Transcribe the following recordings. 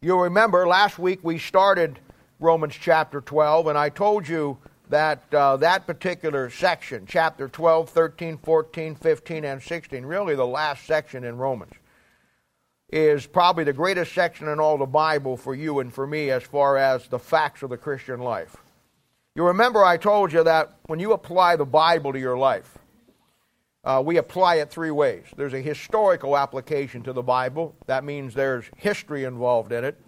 You'll remember last week we started Romans chapter 12, and I told you that uh, that particular section, chapter 12, 13, 14, 15, and 16, really the last section in Romans, is probably the greatest section in all the Bible for you and for me as far as the facts of the Christian life. You remember I told you that when you apply the Bible to your life, uh, we apply it three ways. There's a historical application to the Bible, that means there's history involved in it.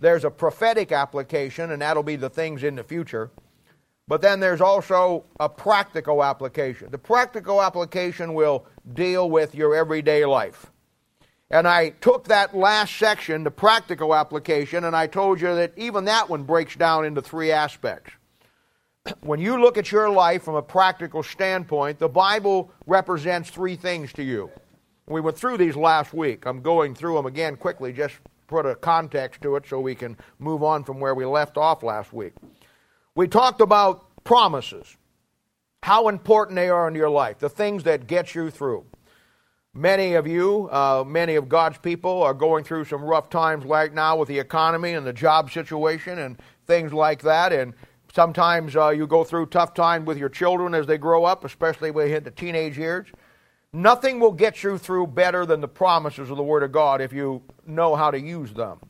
There's a prophetic application, and that'll be the things in the future. But then there's also a practical application. The practical application will deal with your everyday life. And I took that last section, the practical application, and I told you that even that one breaks down into three aspects. When you look at your life from a practical standpoint, the Bible represents three things to you. We went through these last week. I'm going through them again quickly, just put a context to it so we can move on from where we left off last week. We talked about promises, how important they are in your life, the things that get you through. Many of you, uh, many of God's people, are going through some rough times right now with the economy and the job situation and things like that. And sometimes uh, you go through tough times with your children as they grow up, especially when they hit the teenage years. Nothing will get you through better than the promises of the Word of God if you know how to use them.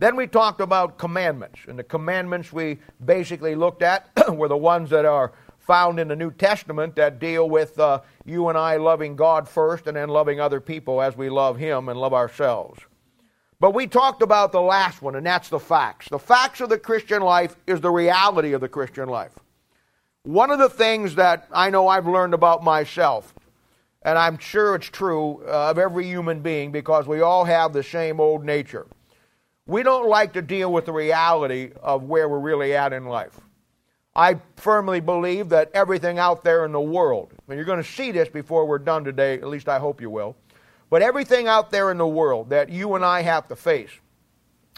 Then we talked about commandments, and the commandments we basically looked at were the ones that are found in the New Testament that deal with uh, you and I loving God first and then loving other people as we love Him and love ourselves. But we talked about the last one, and that's the facts. The facts of the Christian life is the reality of the Christian life. One of the things that I know I've learned about myself, and I'm sure it's true uh, of every human being because we all have the same old nature, we don't like to deal with the reality of where we're really at in life. I firmly believe that everything out there in the world, and you're going to see this before we're done today, at least I hope you will, but everything out there in the world that you and I have to face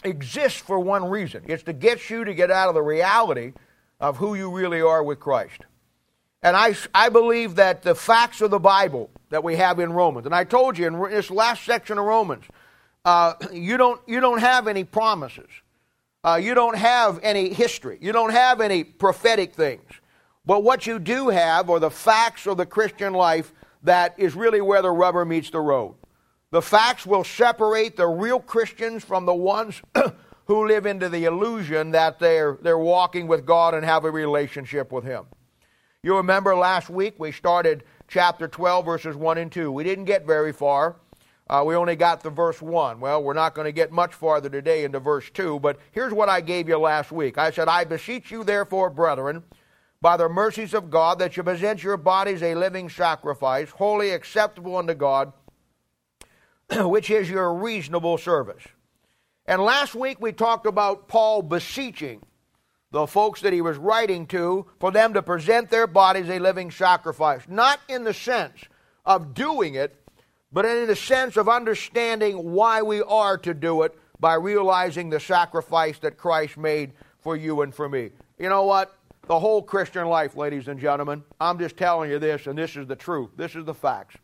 exists for one reason it's to get you to get out of the reality of who you really are with Christ. And I, I believe that the facts of the Bible that we have in Romans, and I told you in this last section of Romans, uh, you, don't, you don't have any promises. Uh, you don't have any history. You don't have any prophetic things. But what you do have are the facts of the Christian life that is really where the rubber meets the road. The facts will separate the real Christians from the ones who live into the illusion that they're, they're walking with God and have a relationship with Him. You remember last week we started chapter 12, verses 1 and 2. We didn't get very far. Uh, we only got to verse 1. Well, we're not going to get much farther today into verse 2, but here's what I gave you last week. I said, I beseech you, therefore, brethren, by the mercies of God, that you present your bodies a living sacrifice, wholly acceptable unto God, which is your reasonable service. And last week we talked about Paul beseeching the folks that he was writing to for them to present their bodies a living sacrifice. Not in the sense of doing it, but in the sense of understanding why we are to do it by realizing the sacrifice that Christ made for you and for me. You know what? The whole Christian life, ladies and gentlemen, I'm just telling you this, and this is the truth. This is the facts.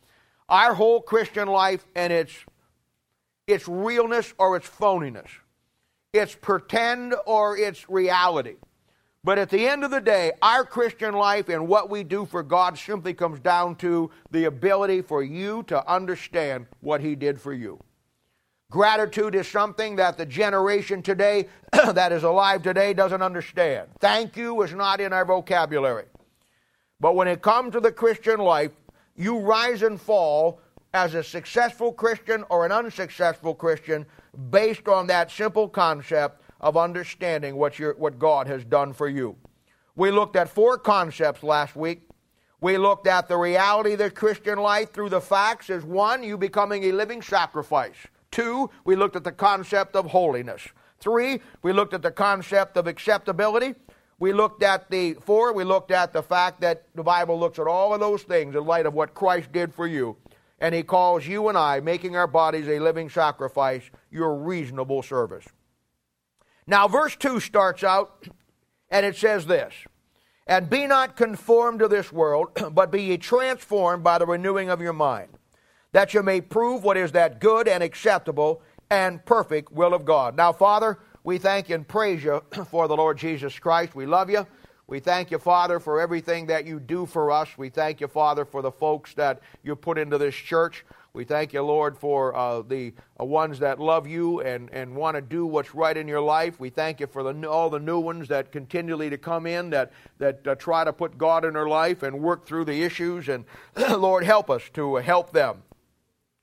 Our whole Christian life and its its realness or its phoniness. It's pretend or it's reality. But at the end of the day, our Christian life and what we do for God simply comes down to the ability for you to understand what He did for you. Gratitude is something that the generation today that is alive today doesn't understand. Thank you is not in our vocabulary. But when it comes to the Christian life, you rise and fall as a successful Christian or an unsuccessful Christian based on that simple concept of understanding what, what God has done for you. We looked at four concepts last week. We looked at the reality of the Christian life through the facts as one, you becoming a living sacrifice. Two, we looked at the concept of holiness. Three, we looked at the concept of acceptability. We looked at the four, we looked at the fact that the Bible looks at all of those things in light of what Christ did for you. And he calls you and I, making our bodies a living sacrifice, your reasonable service. Now, verse 2 starts out, and it says this And be not conformed to this world, but be ye transformed by the renewing of your mind, that you may prove what is that good and acceptable and perfect will of God. Now, Father, we thank and praise you for the Lord Jesus Christ. We love you. We thank you, Father, for everything that you do for us. We thank you, Father, for the folks that you put into this church. We thank you, Lord, for uh, the uh, ones that love you and, and want to do what's right in your life. We thank you for the, all the new ones that continually to come in that, that uh, try to put God in their life and work through the issues. And Lord, help us to help them.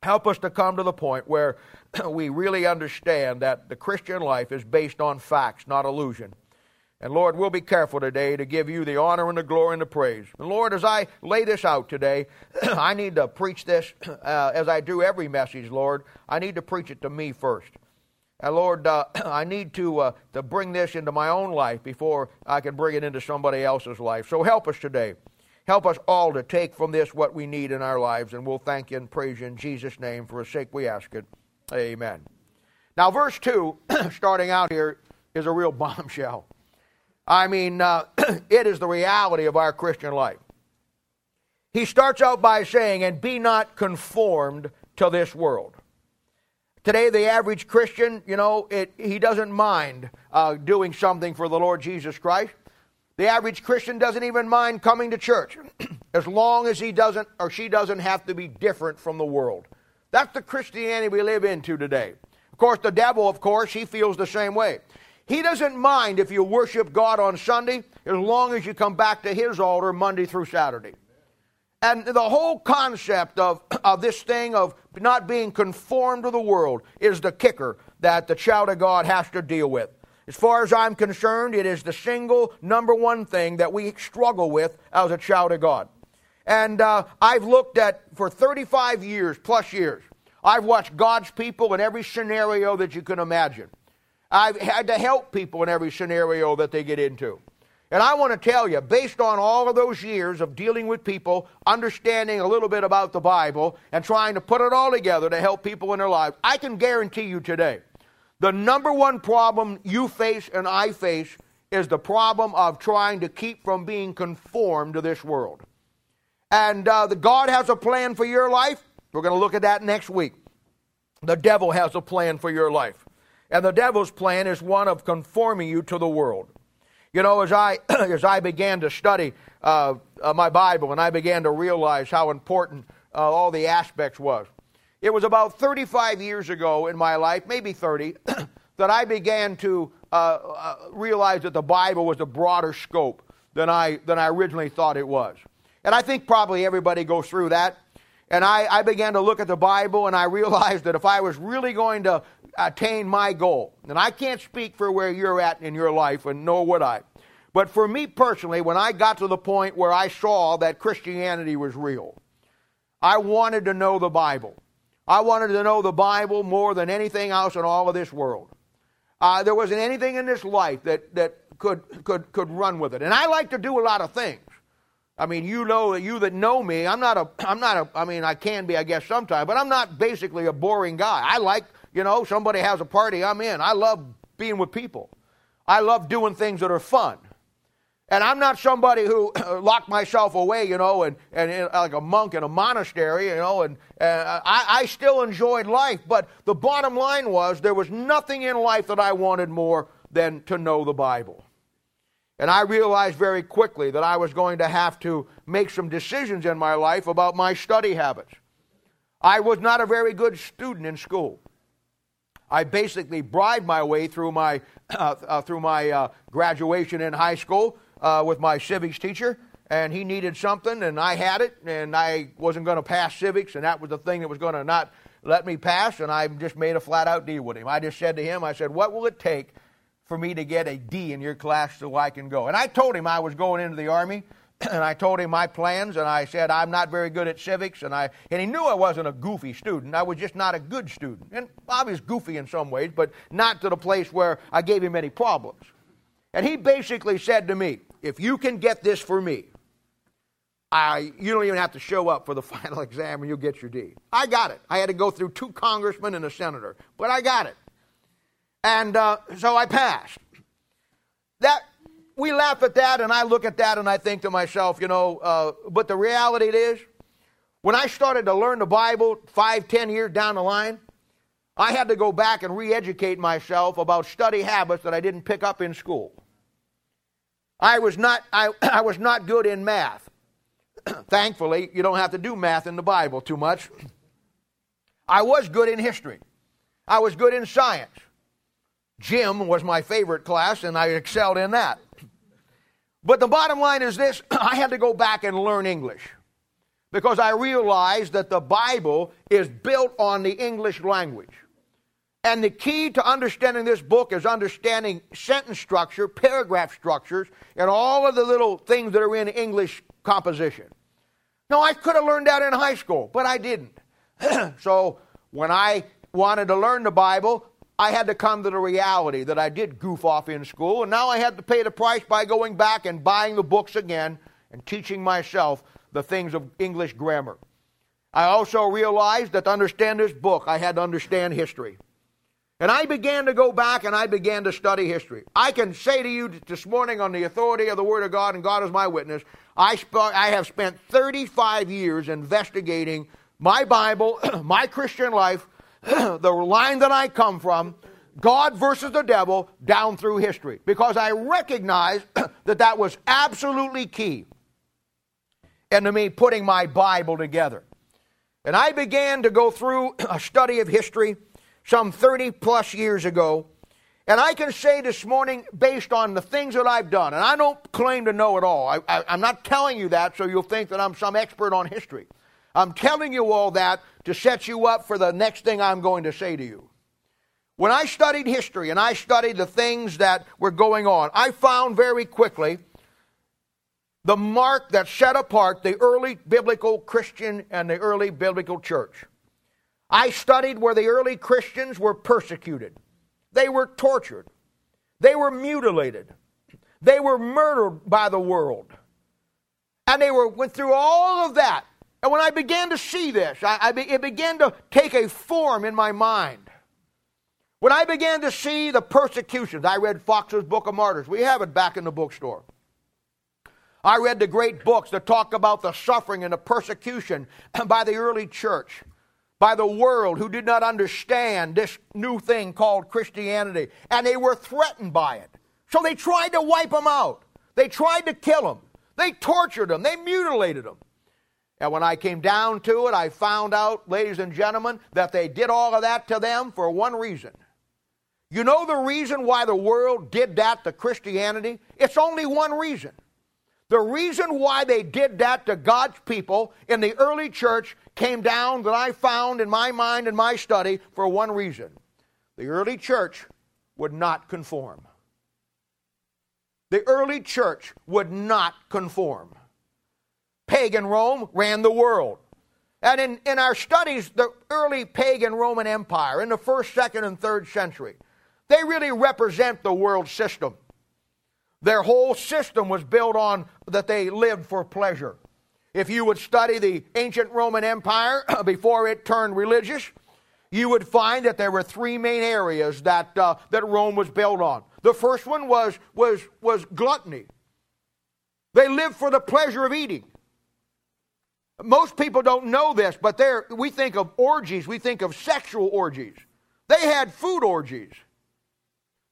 Help us to come to the point where we really understand that the Christian life is based on facts, not illusion. And Lord, we'll be careful today to give you the honor and the glory and the praise. And Lord, as I lay this out today, I need to preach this uh, as I do every message, Lord. I need to preach it to me first. And Lord, uh, I need to, uh, to bring this into my own life before I can bring it into somebody else's life. So help us today. Help us all to take from this what we need in our lives, and we'll thank you and praise you in Jesus' name. For his sake we ask it. Amen. Now, verse 2, starting out here, is a real bombshell. I mean, uh, it is the reality of our Christian life. He starts out by saying, and be not conformed to this world. Today, the average Christian, you know, it, he doesn't mind uh, doing something for the Lord Jesus Christ. The average Christian doesn't even mind coming to church as long as he doesn't or she doesn't have to be different from the world. That's the Christianity we live into today. Of course, the devil, of course, he feels the same way. He doesn't mind if you worship God on Sunday as long as you come back to his altar Monday through Saturday. And the whole concept of, of this thing of not being conformed to the world is the kicker that the child of God has to deal with. As far as I'm concerned, it is the single number one thing that we struggle with as a child of God. And uh, I've looked at, for 35 years, plus years, I've watched God's people in every scenario that you can imagine. I've had to help people in every scenario that they get into. And I want to tell you, based on all of those years of dealing with people, understanding a little bit about the Bible, and trying to put it all together to help people in their lives, I can guarantee you today the number one problem you face and I face is the problem of trying to keep from being conformed to this world. And uh, the God has a plan for your life. We're going to look at that next week. The devil has a plan for your life. And the devil's plan is one of conforming you to the world. You know, as I, as I began to study uh, uh, my Bible and I began to realize how important uh, all the aspects was, it was about 35 years ago in my life, maybe 30, that I began to uh, uh, realize that the Bible was a broader scope than I, than I originally thought it was. And I think probably everybody goes through that. And I, I began to look at the Bible and I realized that if I was really going to attain my goal. And I can't speak for where you're at in your life, and nor would I. But for me personally, when I got to the point where I saw that Christianity was real, I wanted to know the Bible. I wanted to know the Bible more than anything else in all of this world. Uh, there wasn't anything in this life that, that could, could, could run with it. And I like to do a lot of things. I mean, you know, you that know me, I'm not a, I'm not a, I mean, I can be, I guess, sometimes, but I'm not basically a boring guy. I like you know, somebody has a party, I'm in. I love being with people. I love doing things that are fun. And I'm not somebody who locked myself away, you know, and, and, like a monk in a monastery, you know, and, and I, I still enjoyed life. But the bottom line was there was nothing in life that I wanted more than to know the Bible. And I realized very quickly that I was going to have to make some decisions in my life about my study habits. I was not a very good student in school. I basically bribed my way through my, uh, uh, through my uh, graduation in high school uh, with my civics teacher, and he needed something, and I had it, and I wasn't going to pass civics, and that was the thing that was going to not let me pass, and I just made a flat out deal with him. I just said to him, I said, What will it take for me to get a D in your class so I can go? And I told him I was going into the Army and I told him my plans, and I said I'm not very good at civics, and I and he knew I wasn't a goofy student. I was just not a good student, and was goofy in some ways, but not to the place where I gave him any problems. And he basically said to me, "If you can get this for me, I you don't even have to show up for the final exam, and you'll get your D." I got it. I had to go through two congressmen and a senator, but I got it, and uh, so I passed. That we laugh at that, and I look at that and I think to myself, you know, uh, but the reality is, when I started to learn the Bible five, ten years down the line, I had to go back and re educate myself about study habits that I didn't pick up in school. I was not, I, I was not good in math. Thankfully, you don't have to do math in the Bible too much. I was good in history. I was good in science. Gym was my favorite class, and I excelled in that. But the bottom line is this I had to go back and learn English because I realized that the Bible is built on the English language. And the key to understanding this book is understanding sentence structure, paragraph structures, and all of the little things that are in English composition. Now, I could have learned that in high school, but I didn't. so, when I wanted to learn the Bible, I had to come to the reality that I did goof off in school, and now I had to pay the price by going back and buying the books again and teaching myself the things of English grammar. I also realized that to understand this book, I had to understand history. And I began to go back and I began to study history. I can say to you this morning, on the authority of the Word of God, and God is my witness, I, sp- I have spent 35 years investigating my Bible, my Christian life, the line that I come from, God versus the devil, down through history. Because I recognize that that was absolutely key into me putting my Bible together. And I began to go through a study of history some 30 plus years ago. And I can say this morning, based on the things that I've done, and I don't claim to know it all. I, am not telling you that so you'll think that I'm some expert on history. I'm telling you all that to set you up for the next thing I'm going to say to you. When I studied history and I studied the things that were going on, I found very quickly the mark that set apart the early biblical Christian and the early biblical church. I studied where the early Christians were persecuted, they were tortured, they were mutilated, they were murdered by the world. And they were, went through all of that and when I began to see this, I, I it began to take a form in my mind. When I began to see the persecutions, I read Foxe's Book of Martyrs. We have it back in the bookstore. I read the great books that talk about the suffering and the persecution by the early church, by the world who did not understand this new thing called Christianity, and they were threatened by it. So they tried to wipe them out. They tried to kill them. They tortured them. They mutilated them. And when I came down to it, I found out, ladies and gentlemen, that they did all of that to them for one reason. You know the reason why the world did that to Christianity? It's only one reason. The reason why they did that to God's people in the early church came down that I found in my mind and my study for one reason. The early church would not conform. The early church would not conform pagan Rome ran the world. And in, in our studies, the early pagan Roman Empire in the first, second, and third century, they really represent the world system. Their whole system was built on that they lived for pleasure. If you would study the ancient Roman Empire before it turned religious, you would find that there were three main areas that, uh, that Rome was built on. The first one was, was, was gluttony. They lived for the pleasure of eating. Most people don't know this, but we think of orgies, we think of sexual orgies. They had food orgies.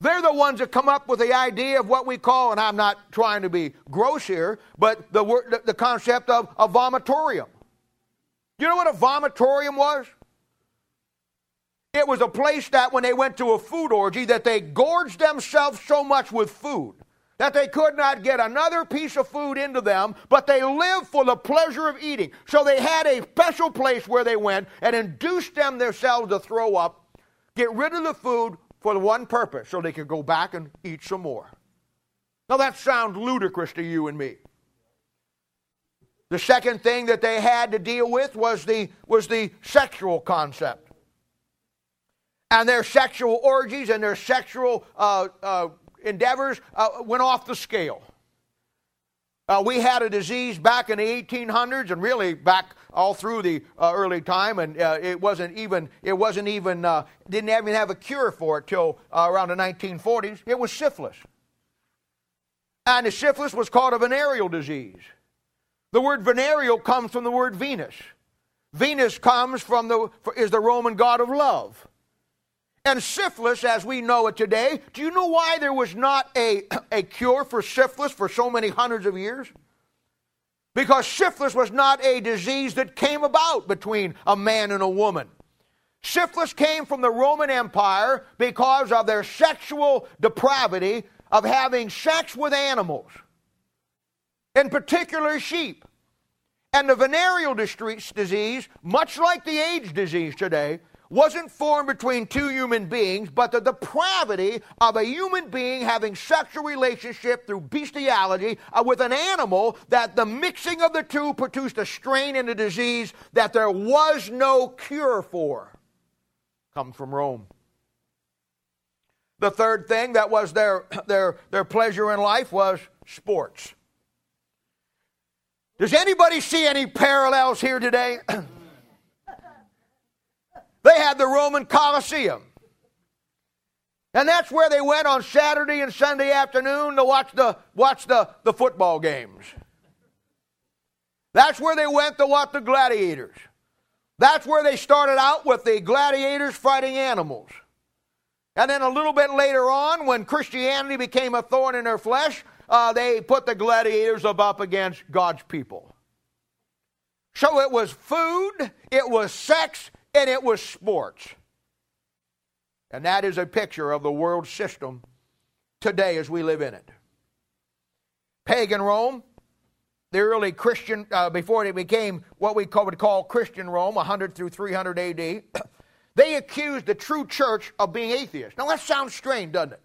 They're the ones that come up with the idea of what we call, and I'm not trying to be gross here, but the, the concept of a vomitorium. You know what a vomitorium was? It was a place that when they went to a food orgy that they gorged themselves so much with food that they could not get another piece of food into them, but they lived for the pleasure of eating. So they had a special place where they went and induced them themselves to throw up, get rid of the food for the one purpose, so they could go back and eat some more. Now that sounds ludicrous to you and me. The second thing that they had to deal with was the, was the sexual concept. And their sexual orgies and their sexual uh, uh, endeavors uh, went off the scale. Uh, we had a disease back in the 1800s, and really back all through the uh, early time, and uh, it wasn't even it wasn't even uh, didn't even have a cure for it till uh, around the 1940s. It was syphilis, and the syphilis was called a venereal disease. The word venereal comes from the word Venus. Venus comes from the is the Roman god of love. And syphilis, as we know it today, do you know why there was not a, a cure for syphilis for so many hundreds of years? Because syphilis was not a disease that came about between a man and a woman. Syphilis came from the Roman Empire because of their sexual depravity of having sex with animals, in particular sheep. And the venereal disease, much like the AIDS disease today, wasn't formed between two human beings, but the depravity of a human being having sexual relationship through bestiality uh, with an animal, that the mixing of the two produced a strain and a disease that there was no cure for. Comes from Rome. The third thing that was their, their, their pleasure in life was sports. Does anybody see any parallels here today? They had the Roman Colosseum. And that's where they went on Saturday and Sunday afternoon to watch the, watch the, the football games. That's where they went to watch the gladiators. That's where they started out with the gladiators fighting animals. And then a little bit later on, when Christianity became a thorn in their flesh, uh, they put the gladiators up, up against God's people. So it was food, it was sex, and it was sports. And that is a picture of the world system today as we live in it. Pagan Rome, the early Christian, uh, before it became what we would call Christian Rome, 100 through 300 AD, they accused the true church of being atheist. Now that sounds strange, doesn't it?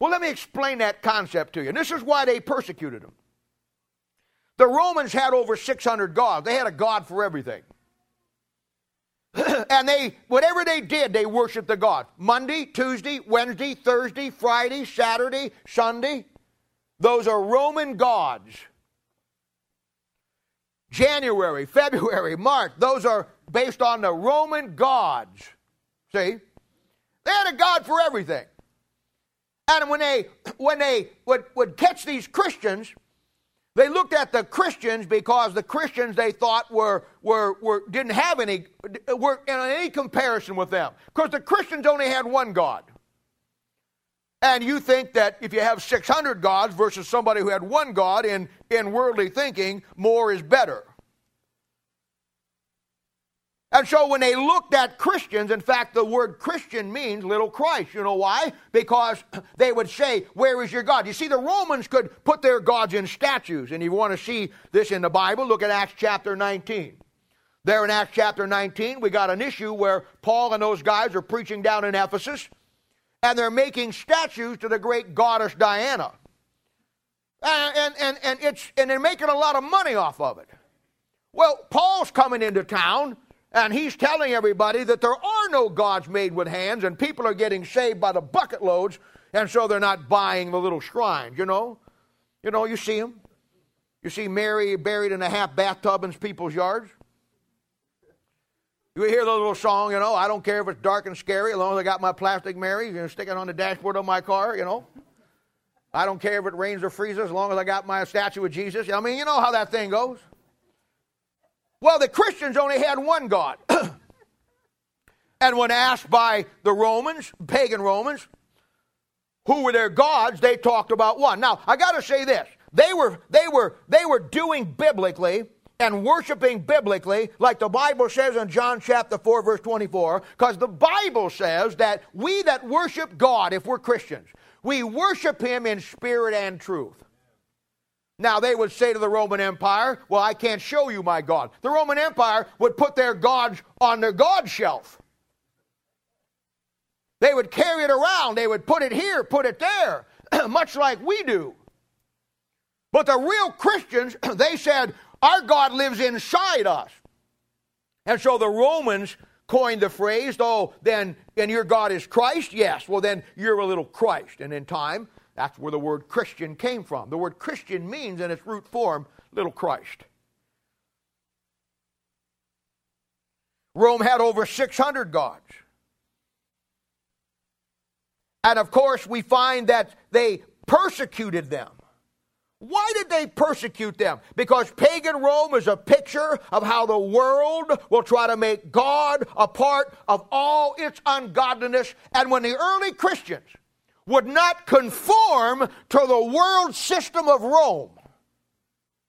Well, let me explain that concept to you. And this is why they persecuted them. The Romans had over 600 gods, they had a god for everything. and they, whatever they did, they worshiped the God. Monday, Tuesday, Wednesday, Thursday, Friday, Saturday, Sunday. Those are Roman gods. January, February, March, those are based on the Roman gods. See? They had a God for everything. And when they when they would, would catch these Christians, they looked at the Christians because the Christians they thought were, were, were didn't have any were in any comparison with them. Because the Christians only had one God. And you think that if you have 600 gods versus somebody who had one God in, in worldly thinking, more is better. And so when they looked at Christians, in fact, the word Christian means little Christ. You know why? Because they would say, Where is your God? You see, the Romans could put their gods in statues. And if you want to see this in the Bible, look at Acts chapter 19. There in Acts chapter 19, we got an issue where Paul and those guys are preaching down in Ephesus, and they're making statues to the great goddess Diana. And, and, and, and, it's, and they're making a lot of money off of it. Well, Paul's coming into town and he's telling everybody that there are no gods made with hands, and people are getting saved by the bucket loads, and so they're not buying the little shrines, you know? You know, you see them. You see Mary buried in a half bathtub in people's yards. You hear the little song, you know, I don't care if it's dark and scary, as long as I got my plastic Mary, you know, stick it on the dashboard of my car, you know. I don't care if it rains or freezes, as long as I got my statue of Jesus. I mean, you know how that thing goes. Well, the Christians only had one God. and when asked by the Romans, pagan Romans, who were their gods, they talked about one. Now, I got to say this. They were they were they were doing biblically and worshiping biblically, like the Bible says in John chapter 4, verse 24, because the Bible says that we that worship God, if we're Christians, we worship Him in spirit and truth. Now, they would say to the Roman Empire, Well, I can't show you my God. The Roman Empire would put their gods on their God shelf. They would carry it around, they would put it here, put it there, much like we do. But the real Christians, they said, Our God lives inside us. And so the Romans coined the phrase, Oh, then, and your God is Christ? Yes. Well, then you're a little Christ. And in time, that's where the word Christian came from. The word Christian means, in its root form, little Christ. Rome had over 600 gods. And of course, we find that they persecuted them. Why did they persecute them? Because pagan Rome is a picture of how the world will try to make God a part of all its ungodliness. And when the early Christians would not conform to the world system of Rome,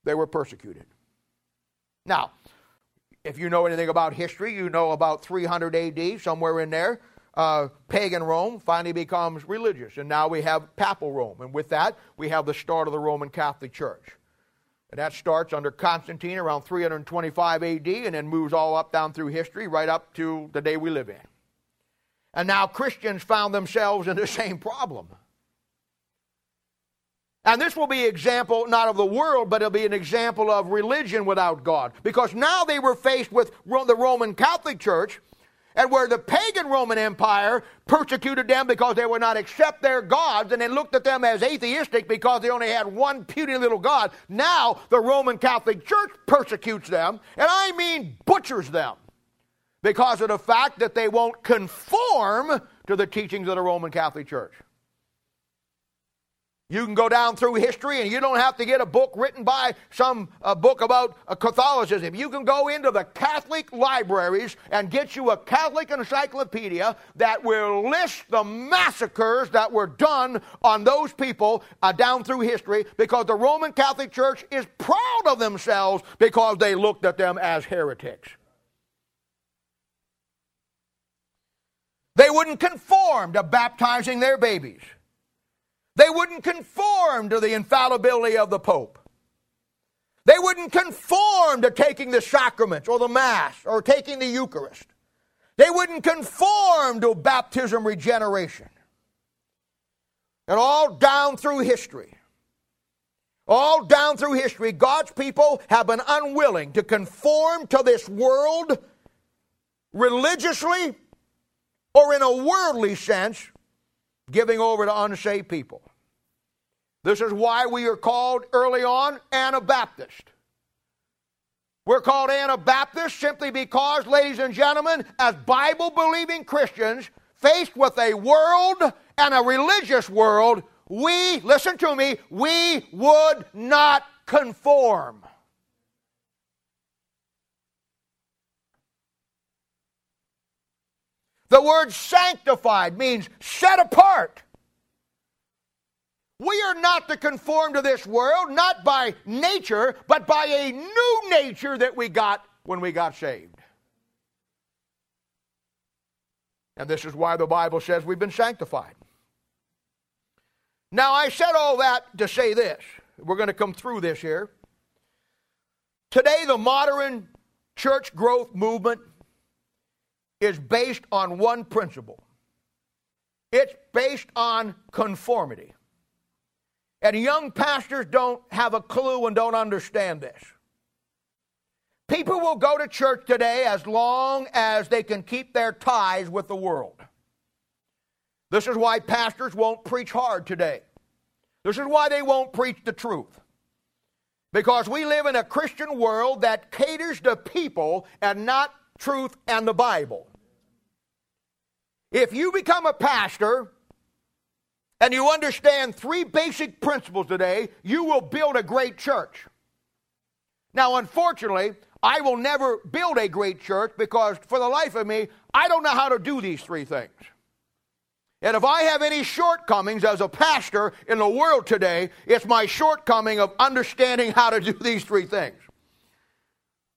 they were persecuted. Now, if you know anything about history, you know about 300 AD, somewhere in there, uh, pagan Rome finally becomes religious. And now we have papal Rome. And with that, we have the start of the Roman Catholic Church. And that starts under Constantine around 325 AD and then moves all up down through history right up to the day we live in. And now Christians found themselves in the same problem. And this will be example not of the world, but it'll be an example of religion without God. Because now they were faced with the Roman Catholic Church, and where the pagan Roman Empire persecuted them because they would not accept their gods and they looked at them as atheistic because they only had one puny little God. Now the Roman Catholic Church persecutes them, and I mean butchers them because of the fact that they won't conform to the teachings of the Roman Catholic Church. You can go down through history and you don't have to get a book written by some uh, book about uh, Catholicism. You can go into the Catholic libraries and get you a Catholic encyclopedia that will list the massacres that were done on those people uh, down through history because the Roman Catholic Church is proud of themselves because they looked at them as heretics. They wouldn't conform to baptizing their babies. They wouldn't conform to the infallibility of the Pope. They wouldn't conform to taking the sacraments or the Mass or taking the Eucharist. They wouldn't conform to baptism regeneration. And all down through history, all down through history, God's people have been unwilling to conform to this world religiously or in a worldly sense giving over to unsaved people. This is why we are called early on Anabaptist. We're called Anabaptist simply because, ladies and gentlemen, as Bible believing Christians, faced with a world and a religious world, we, listen to me, we would not conform. The word sanctified means set apart. We are not to conform to this world, not by nature, but by a new nature that we got when we got saved. And this is why the Bible says we've been sanctified. Now, I said all that to say this. We're going to come through this here. Today, the modern church growth movement is based on one principle it's based on conformity. And young pastors don't have a clue and don't understand this. People will go to church today as long as they can keep their ties with the world. This is why pastors won't preach hard today. This is why they won't preach the truth. Because we live in a Christian world that caters to people and not truth and the Bible. If you become a pastor and you understand three basic principles today, you will build a great church. Now, unfortunately, I will never build a great church because, for the life of me, I don't know how to do these three things. And if I have any shortcomings as a pastor in the world today, it's my shortcoming of understanding how to do these three things.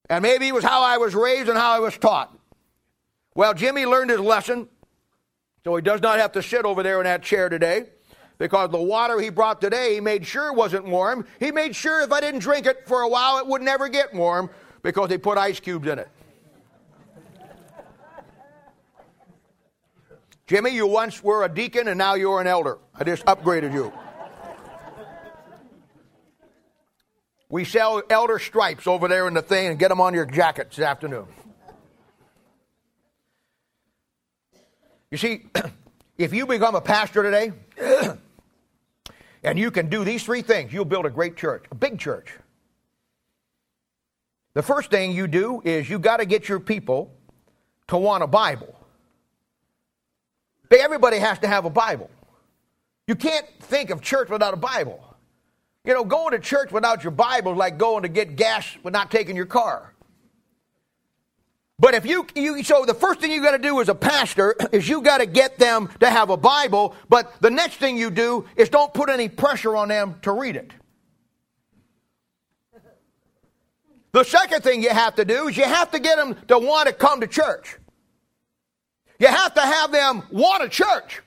And maybe it was how I was raised and how I was taught. Well, Jimmy learned his lesson so he does not have to sit over there in that chair today because the water he brought today, he made sure wasn't warm. He made sure if I didn't drink it for a while, it would never get warm because they put ice cubes in it. Jimmy, you once were a deacon and now you're an elder. I just upgraded you. We sell elder stripes over there in the thing and get them on your jacket this afternoon. You see, if you become a pastor today and you can do these three things, you'll build a great church, a big church. The first thing you do is you got to get your people to want a Bible. Everybody has to have a Bible. You can't think of church without a Bible. You know, going to church without your Bible is like going to get gas but not taking your car. But if you, you so the first thing you got to do as a pastor is you got to get them to have a Bible, but the next thing you do is don't put any pressure on them to read it. The second thing you have to do is you have to get them to want to come to church. You have to have them want a church.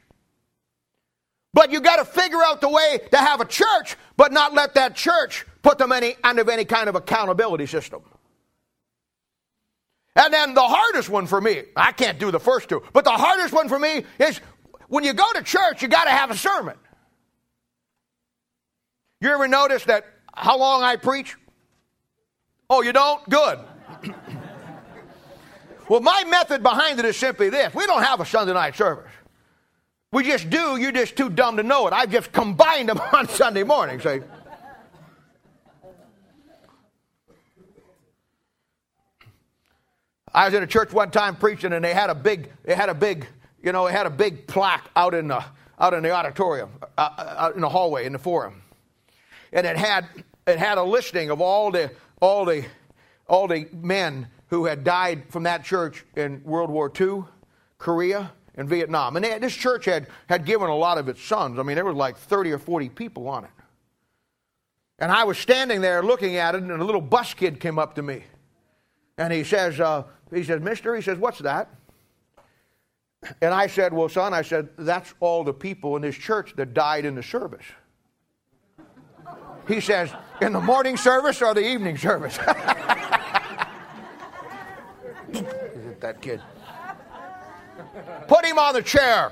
But you got to figure out the way to have a church, but not let that church put them any, under any kind of accountability system. And then the hardest one for me, I can't do the first two, but the hardest one for me is when you go to church, you got to have a sermon. You ever notice that how long I preach? Oh, you don't? Good. well, my method behind it is simply this we don't have a Sunday night service. We just do, you're just too dumb to know it. I've just combined them on Sunday morning. See? I was in a church one time preaching, and they had a big, they had a big, you know, they had a big plaque out in the out in the auditorium, uh, uh, out in the hallway in the forum, and it had it had a listing of all the all the all the men who had died from that church in World War II, Korea, and Vietnam. And this church had had given a lot of its sons. I mean, there were like thirty or forty people on it. And I was standing there looking at it, and a little bus kid came up to me, and he says. Uh, he says, Mister, he says, what's that? And I said, Well, son, I said, that's all the people in this church that died in the service. He says, In the morning service or the evening service? Isn't that kid. Put him on the chair.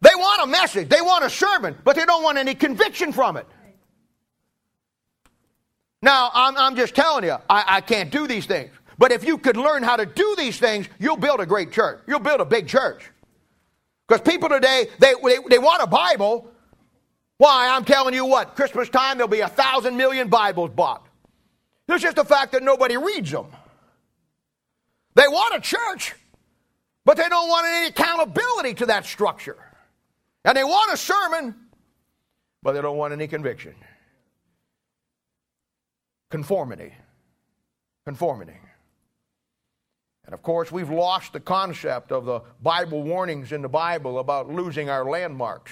They want a message, they want a sermon, but they don't want any conviction from it. Now, I'm, I'm just telling you, I, I can't do these things. But if you could learn how to do these things, you'll build a great church. You'll build a big church. Because people today, they, they, they want a Bible. Why? I'm telling you what, Christmas time, there'll be a thousand million Bibles bought. It's just the fact that nobody reads them. They want a church, but they don't want any accountability to that structure. And they want a sermon, but they don't want any conviction. Conformity. Conformity. And of course, we've lost the concept of the Bible warnings in the Bible about losing our landmarks.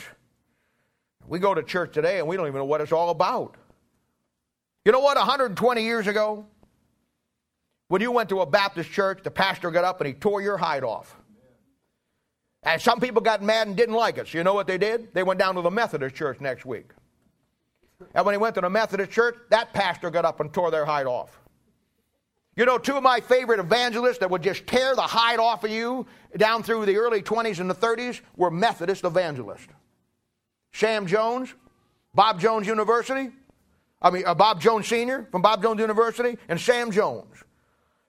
We go to church today and we don't even know what it's all about. You know what? 120 years ago, when you went to a Baptist church, the pastor got up and he tore your hide off. And some people got mad and didn't like. So you know what they did? They went down to the Methodist church next week. And when he went to the Methodist church, that pastor got up and tore their hide off. You know, two of my favorite evangelists that would just tear the hide off of you down through the early 20s and the 30s were Methodist evangelists. Sam Jones, Bob Jones University, I mean, uh, Bob Jones Sr. from Bob Jones University, and Sam Jones.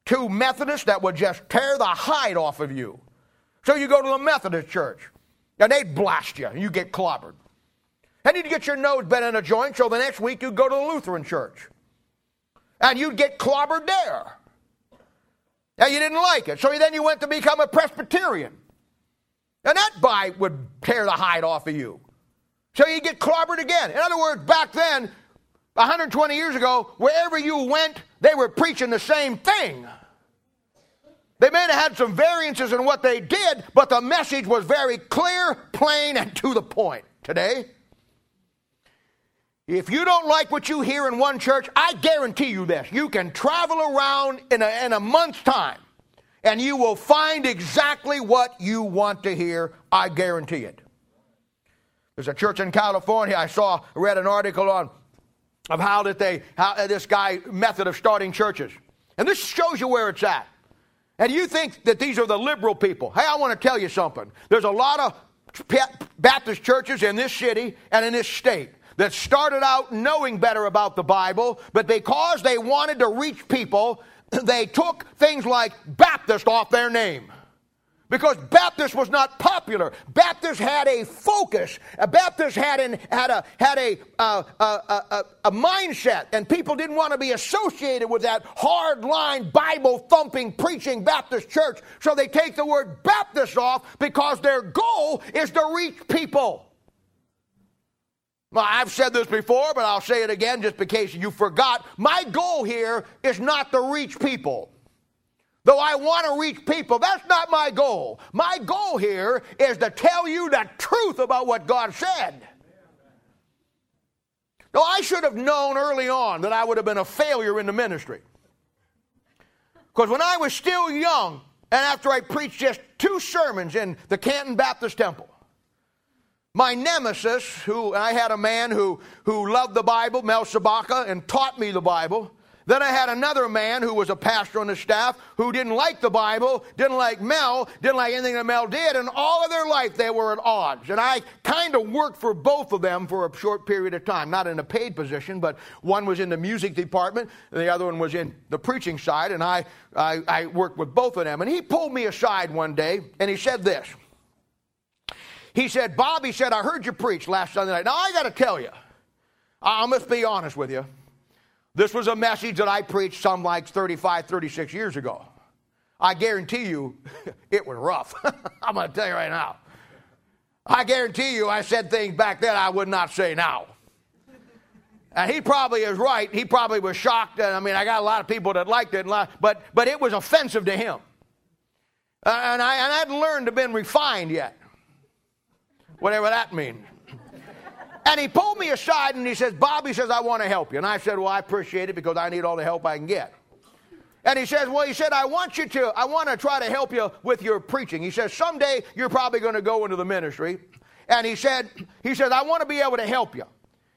Two Methodists that would just tear the hide off of you. So you go to the Methodist church, and they'd blast you, and you get clobbered. And you'd get your nose bent in a joint, so the next week you'd go to the Lutheran church. And you'd get clobbered there. And you didn't like it. So then you went to become a Presbyterian. And that bite would tear the hide off of you. So you get clobbered again. In other words, back then, 120 years ago, wherever you went, they were preaching the same thing. They may have had some variances in what they did, but the message was very clear, plain, and to the point. Today, if you don't like what you hear in one church, I guarantee you this. You can travel around in a, in a month's time and you will find exactly what you want to hear. I guarantee it. There's a church in California. I saw, read an article on of how that they, how uh, this guy method of starting churches, and this shows you where it's at. And you think that these are the liberal people? Hey, I want to tell you something. There's a lot of Baptist churches in this city and in this state that started out knowing better about the Bible, but because they wanted to reach people, they took things like Baptist off their name. because Baptist was not popular. Baptist had a focus. Baptist had an, had a had a, uh, uh, uh, a mindset, and people didn't want to be associated with that hard line Bible thumping preaching Baptist church. So they take the word Baptist off because their goal is to reach people. Well, I've said this before, but I'll say it again just in case you forgot. My goal here is not to reach people. Though I want to reach people, that's not my goal. My goal here is to tell you the truth about what God said. Now, I should have known early on that I would have been a failure in the ministry. Because when I was still young, and after I preached just two sermons in the Canton Baptist Temple, my nemesis, who I had a man who, who loved the Bible, Mel Sabaka, and taught me the Bible, then I had another man who was a pastor on the staff who didn't like the Bible, didn't like Mel, didn't like anything that Mel did, and all of their life they were at odds. And I kind of worked for both of them for a short period of time, not in a paid position, but one was in the music department, and the other one was in the preaching side, and I, I, I worked with both of them. And he pulled me aside one day, and he said this. He said, Bob, he said, I heard you preach last Sunday night. Now, I got to tell you, I must be honest with you. This was a message that I preached some like 35, 36 years ago. I guarantee you it was rough. I'm going to tell you right now. I guarantee you I said things back then I would not say now. And he probably is right. He probably was shocked. And I mean, I got a lot of people that liked it, uh, but, but it was offensive to him. Uh, and, I, and I hadn't learned to been refined yet, whatever that means. And he pulled me aside and he says, Bobby says, I want to help you. And I said, Well, I appreciate it because I need all the help I can get. And he says, Well, he said, I want you to, I want to try to help you with your preaching. He says, Someday you're probably going to go into the ministry. And he said, he says, I want to be able to help you.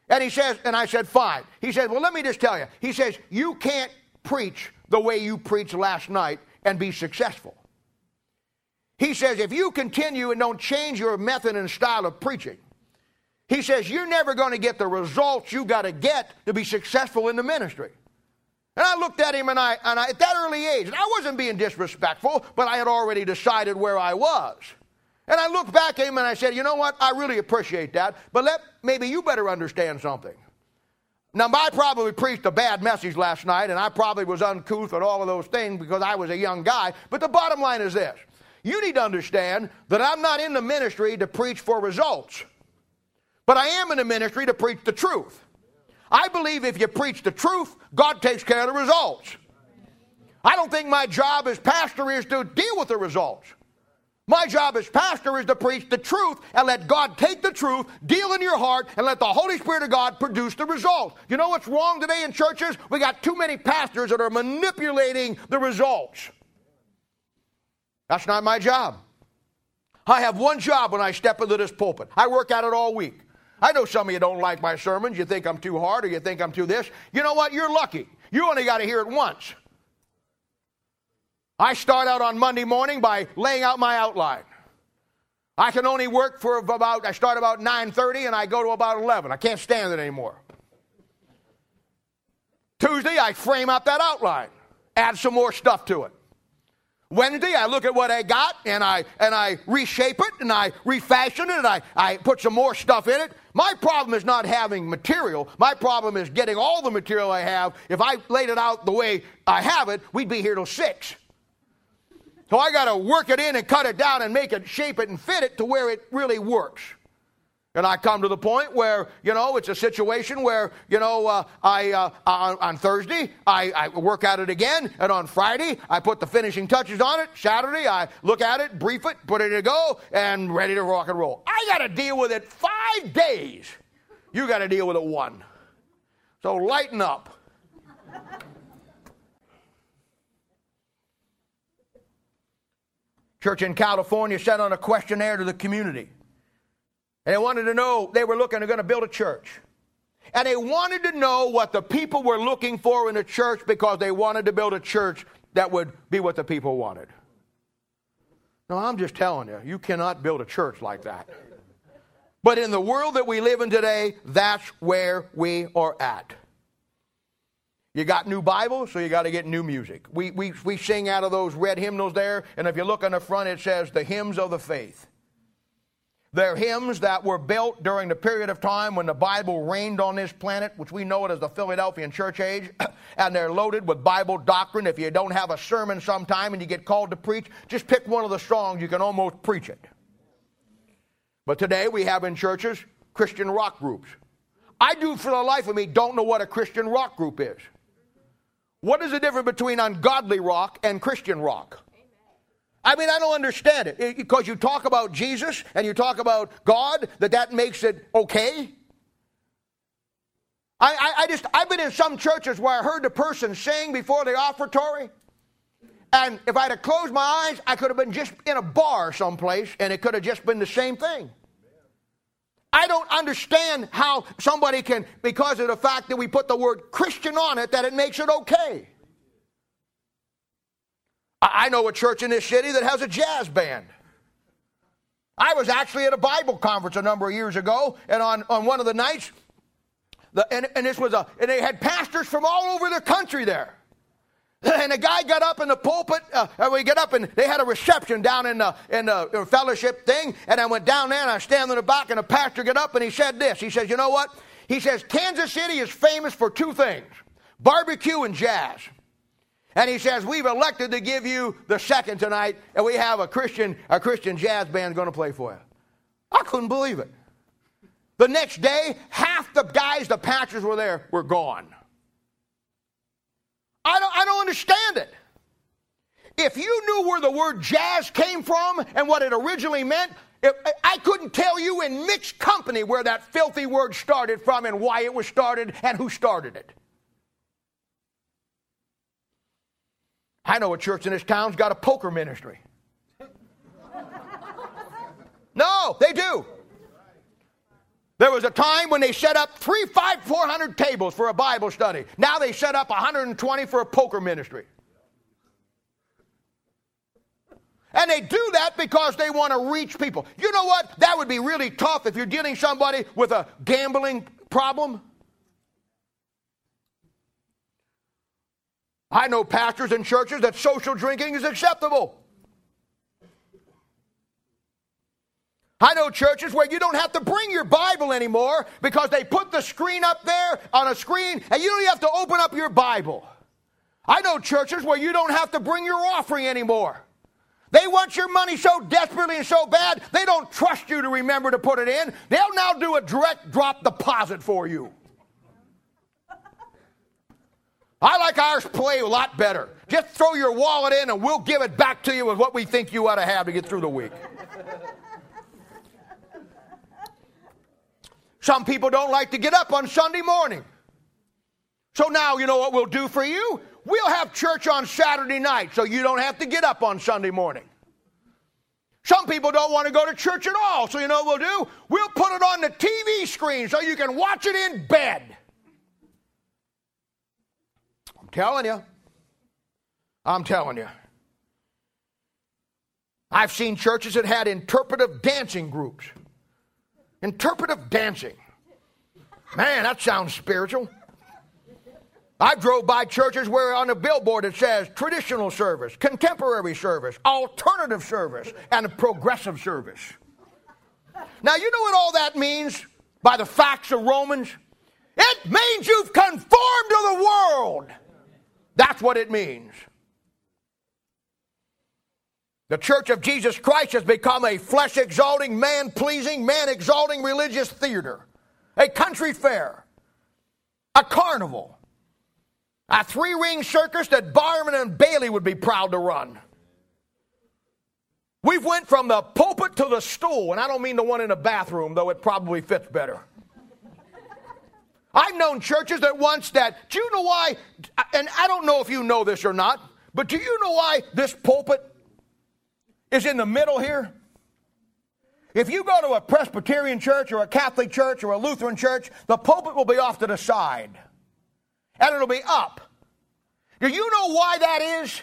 And he says, and I said, fine. He says, well, let me just tell you. He says, you can't preach the way you preached last night and be successful. He says, if you continue and don't change your method and style of preaching, he says, You're never going to get the results you got to get to be successful in the ministry. And I looked at him, and I, and I, at that early age, and I wasn't being disrespectful, but I had already decided where I was. And I looked back at him and I said, You know what? I really appreciate that, but let, maybe you better understand something. Now, I probably preached a bad message last night, and I probably was uncouth and all of those things because I was a young guy, but the bottom line is this you need to understand that I'm not in the ministry to preach for results. But I am in the ministry to preach the truth. I believe if you preach the truth, God takes care of the results. I don't think my job as pastor is to deal with the results. My job as pastor is to preach the truth and let God take the truth, deal in your heart, and let the Holy Spirit of God produce the results. You know what's wrong today in churches? We got too many pastors that are manipulating the results. That's not my job. I have one job when I step into this pulpit. I work at it all week. I know some of you don't like my sermons. You think I'm too hard or you think I'm too this. You know what? You're lucky. You only got to hear it once. I start out on Monday morning by laying out my outline. I can only work for about I start about 9:30 and I go to about 11. I can't stand it anymore. Tuesday I frame out that outline, add some more stuff to it. Wednesday, I look at what I got and I and I reshape it and I refashion it and I, I put some more stuff in it. My problem is not having material. My problem is getting all the material I have. If I laid it out the way I have it, we'd be here till six. So I got to work it in and cut it down and make it, shape it, and fit it to where it really works. And I come to the point where, you know, it's a situation where, you know, uh, I, uh, on, on, Thursday, I, I, work at it again. And on Friday, I put the finishing touches on it. Saturday, I look at it, brief it, put it to go, and ready to rock and roll. I got to deal with it five days. You got to deal with it one. So lighten up. Church in California sent on a questionnaire to the community. And they wanted to know, they were looking, they're going to build a church. And they wanted to know what the people were looking for in a church because they wanted to build a church that would be what the people wanted. No, I'm just telling you, you cannot build a church like that. But in the world that we live in today, that's where we are at. You got new Bibles, so you got to get new music. We, we, we sing out of those red hymnals there, and if you look on the front, it says the hymns of the faith. They're hymns that were built during the period of time when the Bible reigned on this planet, which we know it as the Philadelphian church age, and they're loaded with Bible doctrine. If you don't have a sermon sometime and you get called to preach, just pick one of the songs, you can almost preach it. But today we have in churches Christian rock groups. I do, for the life of me, don't know what a Christian rock group is. What is the difference between ungodly rock and Christian rock? I mean, I don't understand it. Because you talk about Jesus and you talk about God, that that makes it okay? I, I, I, just, I've been in some churches where I heard the person sing before the offertory. And if I'd have closed my eyes, I could have been just in a bar someplace and it could have just been the same thing. I don't understand how somebody can, because of the fact that we put the word Christian on it, that it makes it okay. I know a church in this city that has a jazz band. I was actually at a Bible conference a number of years ago, and on, on one of the nights, the, and, and this was a, and they had pastors from all over the country there. And a guy got up in the pulpit, uh, we get up and they had a reception down in the, in the fellowship thing. And I went down there and I stand in the back, and the pastor got up and he said this. He says, You know what? He says, Kansas City is famous for two things barbecue and jazz. And he says, We've elected to give you the second tonight, and we have a Christian, a Christian jazz band going to play for you. I couldn't believe it. The next day, half the guys, the pastors were there, were gone. I don't, I don't understand it. If you knew where the word jazz came from and what it originally meant, if, I couldn't tell you in mixed company where that filthy word started from and why it was started and who started it. I know a church in this town's got a poker ministry. No, they do. There was a time when they set up three, five, four hundred tables for a Bible study. Now they set up 120 for a poker ministry. And they do that because they want to reach people. You know what? That would be really tough if you're dealing somebody with a gambling problem. I know pastors and churches that social drinking is acceptable. I know churches where you don't have to bring your Bible anymore because they put the screen up there on a screen and you don't have to open up your Bible. I know churches where you don't have to bring your offering anymore. They want your money so desperately and so bad, they don't trust you to remember to put it in. They'll now do a direct drop deposit for you. I like ours play a lot better. Just throw your wallet in and we'll give it back to you with what we think you ought to have to get through the week. Some people don't like to get up on Sunday morning. So now, you know what we'll do for you? We'll have church on Saturday night so you don't have to get up on Sunday morning. Some people don't want to go to church at all, so you know what we'll do? We'll put it on the TV screen so you can watch it in bed. Telling you. I'm telling you. I've seen churches that had interpretive dancing groups. Interpretive dancing. Man, that sounds spiritual. I drove by churches where on the billboard it says traditional service, contemporary service, alternative service, and progressive service. Now, you know what all that means by the facts of Romans? It means you've conformed to the world. That's what it means. The Church of Jesus Christ has become a flesh exalting, man pleasing, man exalting religious theater, a country fair, a carnival, a three ring circus that Barnum and Bailey would be proud to run. We've went from the pulpit to the stool, and I don't mean the one in the bathroom, though it probably fits better. I've known churches that once that, do you know why? And I don't know if you know this or not, but do you know why this pulpit is in the middle here? If you go to a Presbyterian church or a Catholic church or a Lutheran church, the pulpit will be off to the side and it'll be up. Do you know why that is?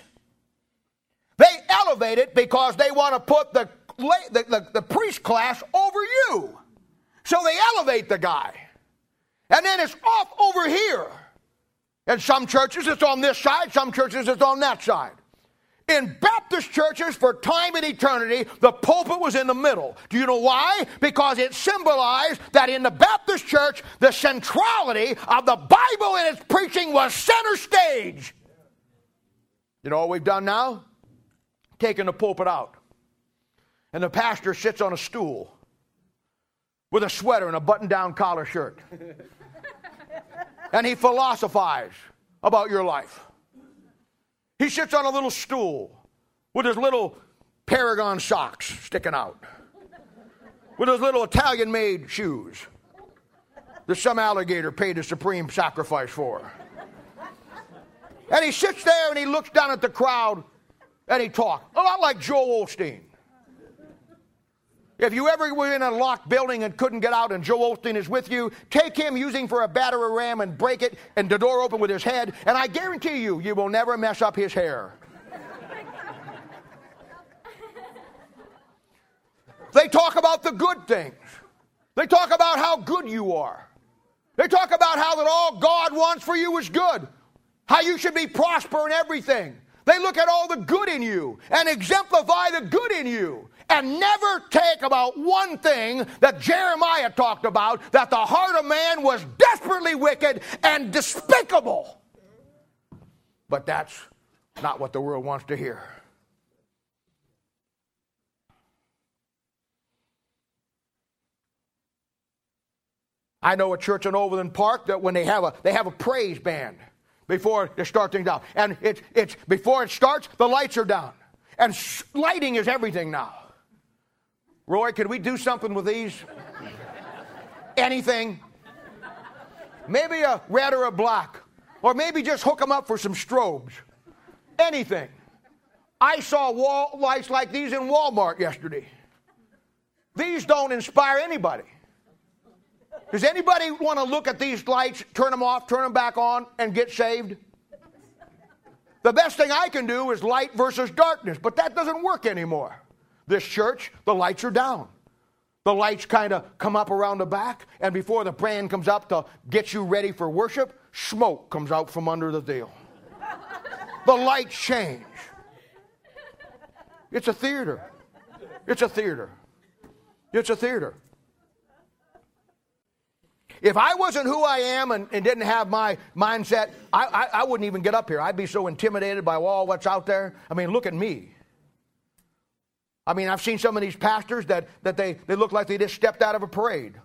They elevate it because they want to put the, the, the, the priest class over you. So they elevate the guy. And then it's off over here. And some churches it's on this side, some churches it's on that side. In Baptist churches for time and eternity, the pulpit was in the middle. Do you know why? Because it symbolized that in the Baptist church, the centrality of the Bible and its preaching was center stage. You know what we've done now? Taken the pulpit out. And the pastor sits on a stool with a sweater and a button down collar shirt. And he philosophizes about your life. He sits on a little stool with his little Paragon socks sticking out, with his little Italian made shoes that some alligator paid a supreme sacrifice for. And he sits there and he looks down at the crowd and he talks, oh, a lot like Joel Osteen. If you ever were in a locked building and couldn't get out and Joel Osteen is with you, take him using for a batter ram and break it and the door open with his head, and I guarantee you, you will never mess up his hair. they talk about the good things. They talk about how good you are. They talk about how that all God wants for you is good. How you should be prosper in everything. They look at all the good in you and exemplify the good in you and never take about one thing that Jeremiah talked about that the heart of man was desperately wicked and despicable. But that's not what the world wants to hear. I know a church in Overland Park that when they have a they have a praise band before they start things out. And it's, it's before it starts, the lights are down. And lighting is everything now. Roy, could we do something with these? Anything? Maybe a red or a black. Or maybe just hook them up for some strobes. Anything. I saw wall lights like these in Walmart yesterday. These don't inspire anybody. Does anybody want to look at these lights, turn them off, turn them back on, and get saved? The best thing I can do is light versus darkness, but that doesn't work anymore. This church, the lights are down. The lights kind of come up around the back, and before the band comes up to get you ready for worship, smoke comes out from under the deal. the lights change. It's a theater. It's a theater. It's a theater. If I wasn't who I am and, and didn't have my mindset, I, I, I wouldn't even get up here. I'd be so intimidated by all what's out there. I mean, look at me. I mean, I've seen some of these pastors that, that they, they look like they just stepped out of a parade.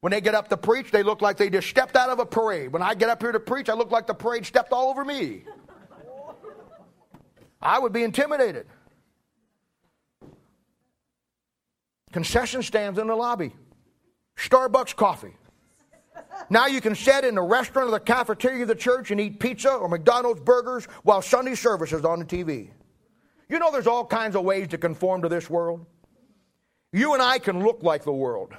When they get up to preach, they look like they just stepped out of a parade. When I get up here to preach, I look like the parade stepped all over me. I would be intimidated. Concession stands in the lobby, Starbucks coffee. Now you can sit in the restaurant or the cafeteria of the church and eat pizza or McDonald's burgers while Sunday service is on the TV. You know, there's all kinds of ways to conform to this world. You and I can look like the world.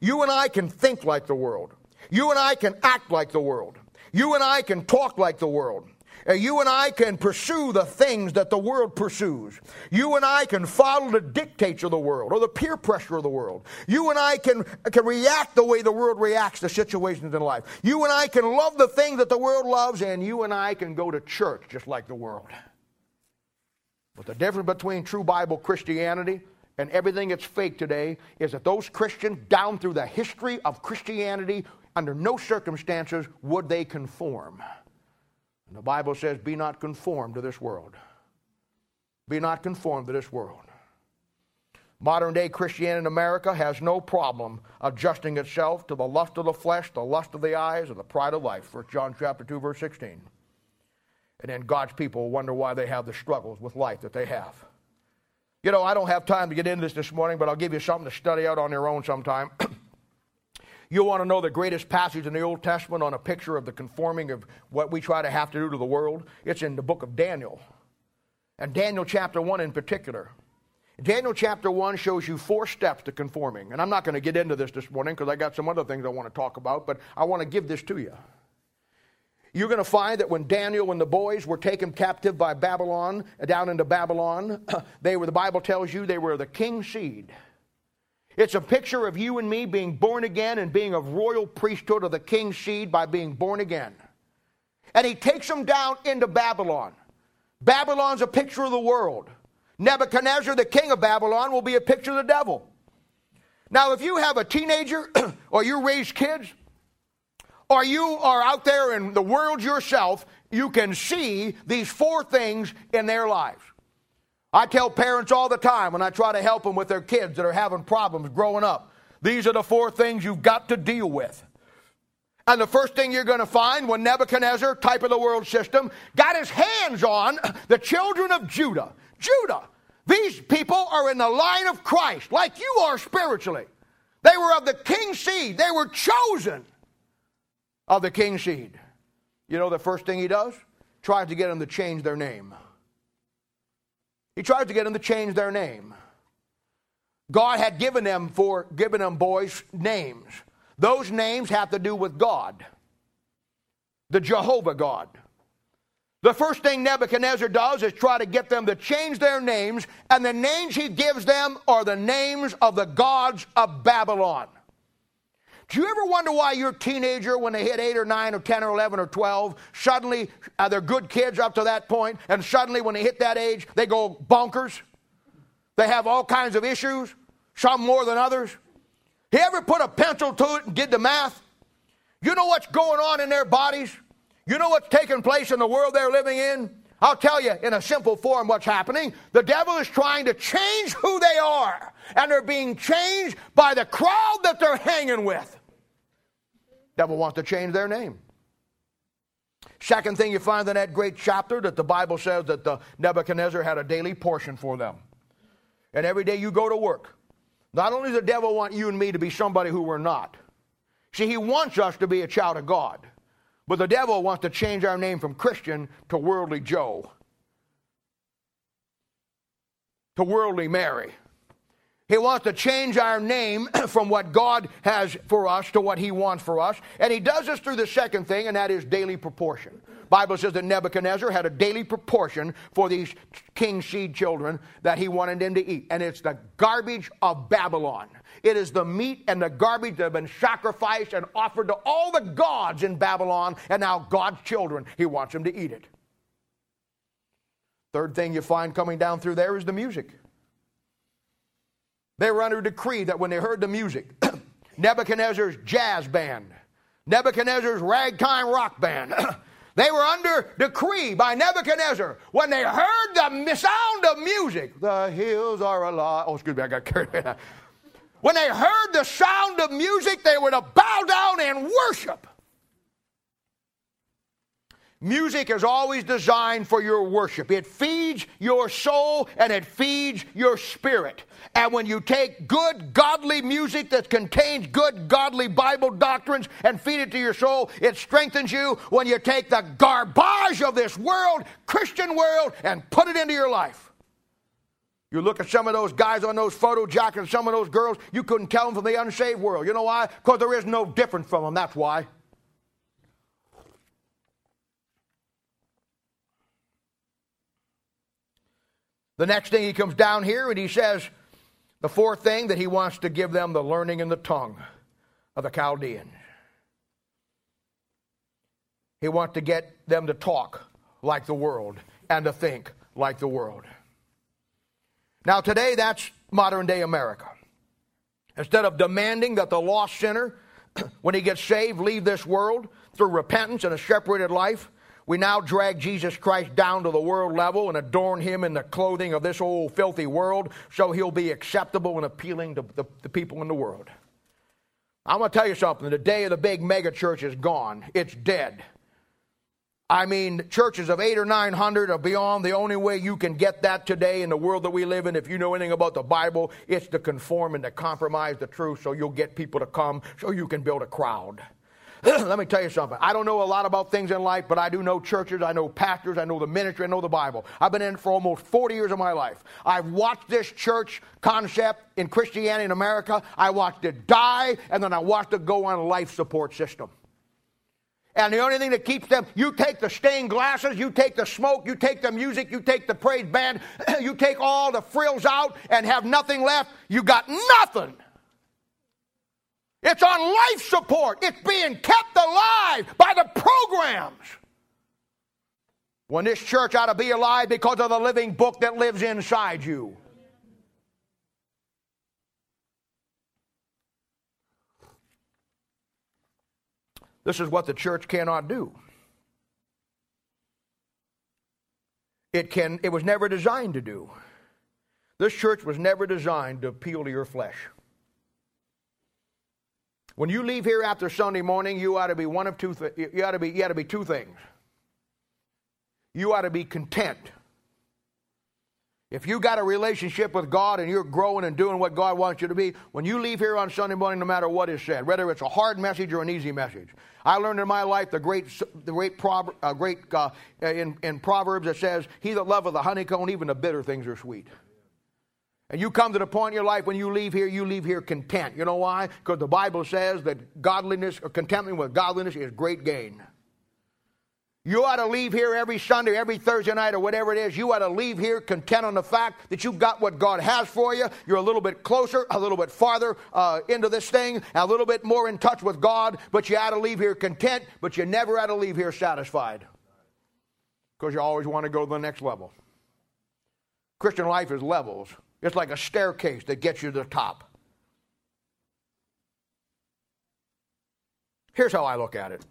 You and I can think like the world. You and I can act like the world. You and I can talk like the world. Uh, you and I can pursue the things that the world pursues. You and I can follow the dictates of the world or the peer pressure of the world. You and I can, can react the way the world reacts to situations in life. You and I can love the things that the world loves, and you and I can go to church just like the world. But the difference between true Bible Christianity and everything that's fake today is that those Christians, down through the history of Christianity, under no circumstances would they conform. And the Bible says, Be not conformed to this world. Be not conformed to this world. Modern day Christianity in America has no problem adjusting itself to the lust of the flesh, the lust of the eyes, and the pride of life. 1 John chapter 2, verse 16. And then God's people wonder why they have the struggles with life that they have. You know, I don't have time to get into this this morning, but I'll give you something to study out on your own sometime. You want to know the greatest passage in the Old Testament on a picture of the conforming of what we try to have to do to the world? It's in the book of Daniel. And Daniel chapter 1 in particular. Daniel chapter 1 shows you four steps to conforming. And I'm not going to get into this this morning because I got some other things I want to talk about, but I want to give this to you. You're going to find that when Daniel and the boys were taken captive by Babylon, down into Babylon, they were, the Bible tells you, they were the king's seed. It's a picture of you and me being born again and being of royal priesthood of the king's seed by being born again. and he takes them down into Babylon. Babylon's a picture of the world. Nebuchadnezzar, the king of Babylon, will be a picture of the devil. Now, if you have a teenager or you raise kids, or you are out there in the world yourself, you can see these four things in their lives. I tell parents all the time when I try to help them with their kids that are having problems growing up these are the four things you've got to deal with. And the first thing you're going to find when Nebuchadnezzar, type of the world system, got his hands on the children of Judah. Judah. These people are in the line of Christ, like you are spiritually. They were of the king's seed, they were chosen of the king's seed. You know the first thing he does? Tries to get them to change their name. He tries to get them to change their name. God had given them for given them boys names. Those names have to do with God. The Jehovah God. The first thing Nebuchadnezzar does is try to get them to change their names, and the names he gives them are the names of the gods of Babylon. Do you ever wonder why your teenager, when they hit 8 or 9 or 10 or 11 or 12, suddenly, uh, they're good kids up to that point, and suddenly when they hit that age, they go bonkers? They have all kinds of issues, some more than others. You ever put a pencil to it and did the math? You know what's going on in their bodies? You know what's taking place in the world they're living in? I'll tell you in a simple form what's happening. The devil is trying to change who they are, and they're being changed by the crowd that they're hanging with. Devil wants to change their name. Second thing you find in that great chapter that the Bible says that the Nebuchadnezzar had a daily portion for them. And every day you go to work. Not only does the devil want you and me to be somebody who we're not. See, he wants us to be a child of God. But the devil wants to change our name from Christian to worldly Joe, to worldly Mary. He wants to change our name from what God has for us to what He wants for us. And He does this through the second thing, and that is daily proportion. Bible says that Nebuchadnezzar had a daily proportion for these king seed children that he wanted them to eat. And it's the garbage of Babylon. It is the meat and the garbage that have been sacrificed and offered to all the gods in Babylon, and now God's children, he wants them to eat it. Third thing you find coming down through there is the music. They were under decree that when they heard the music, Nebuchadnezzar's jazz band, Nebuchadnezzar's ragtime rock band, they were under decree by Nebuchadnezzar when they heard the sound of music. The hills are alive. Oh, excuse me, I got carried away. When they heard the sound of music, they were to bow down and worship. Music is always designed for your worship. It feeds your soul and it feeds your spirit. And when you take good, godly music that contains good, godly Bible doctrines and feed it to your soul, it strengthens you. When you take the garbage of this world, Christian world, and put it into your life. You look at some of those guys on those photo jackets, some of those girls, you couldn't tell them from the unsaved world. You know why? Because there is no difference from them. That's why. The next thing he comes down here and he says, the fourth thing that he wants to give them the learning and the tongue of the Chaldeans. He wants to get them to talk like the world and to think like the world. Now, today, that's modern day America. Instead of demanding that the lost sinner, when he gets saved, leave this world through repentance and a separated life, we now drag Jesus Christ down to the world level and adorn him in the clothing of this old filthy world so he'll be acceptable and appealing to the, the people in the world. I'm going to tell you something. The day of the big mega church is gone, it's dead. I mean, churches of eight or nine hundred or beyond, the only way you can get that today in the world that we live in, if you know anything about the Bible, it's to conform and to compromise the truth so you'll get people to come so you can build a crowd. Let me tell you something. I don't know a lot about things in life, but I do know churches, I know pastors, I know the ministry, I know the Bible. I've been in it for almost 40 years of my life. I've watched this church concept in Christianity in America. I watched it die, and then I watched it go on life support system. And the only thing that keeps them, you take the stained glasses, you take the smoke, you take the music, you take the praise band, you take all the frills out and have nothing left, you got nothing. It's on life support. It's being kept alive by the programs. When this church ought to be alive because of the living book that lives inside you. This is what the church cannot do. It can it was never designed to do. This church was never designed to appeal to your flesh. When you leave here after Sunday morning, you ought to be one of two th- you ought to be you ought to be two things. You ought to be content if you got a relationship with God and you're growing and doing what God wants you to be, when you leave here on Sunday morning, no matter what is said, whether it's a hard message or an easy message, I learned in my life the great, the great, uh, great uh, in, in Proverbs that says, "He that loveth the honeycomb, even the bitter things are sweet." And you come to the point in your life when you leave here, you leave here content. You know why? Because the Bible says that godliness or contentment with godliness is great gain. You ought to leave here every Sunday, every Thursday night, or whatever it is. You ought to leave here content on the fact that you've got what God has for you. You're a little bit closer, a little bit farther uh, into this thing, a little bit more in touch with God, but you ought to leave here content, but you never ought to leave here satisfied because you always want to go to the next level. Christian life is levels, it's like a staircase that gets you to the top. Here's how I look at it.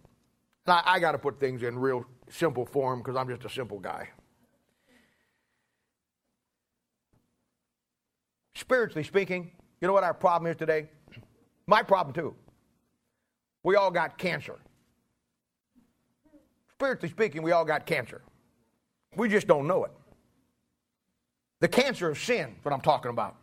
I, I got to put things in real simple form because I'm just a simple guy. Spiritually speaking, you know what our problem is today? My problem too. We all got cancer. Spiritually speaking, we all got cancer. We just don't know it. The cancer of sin, what I'm talking about.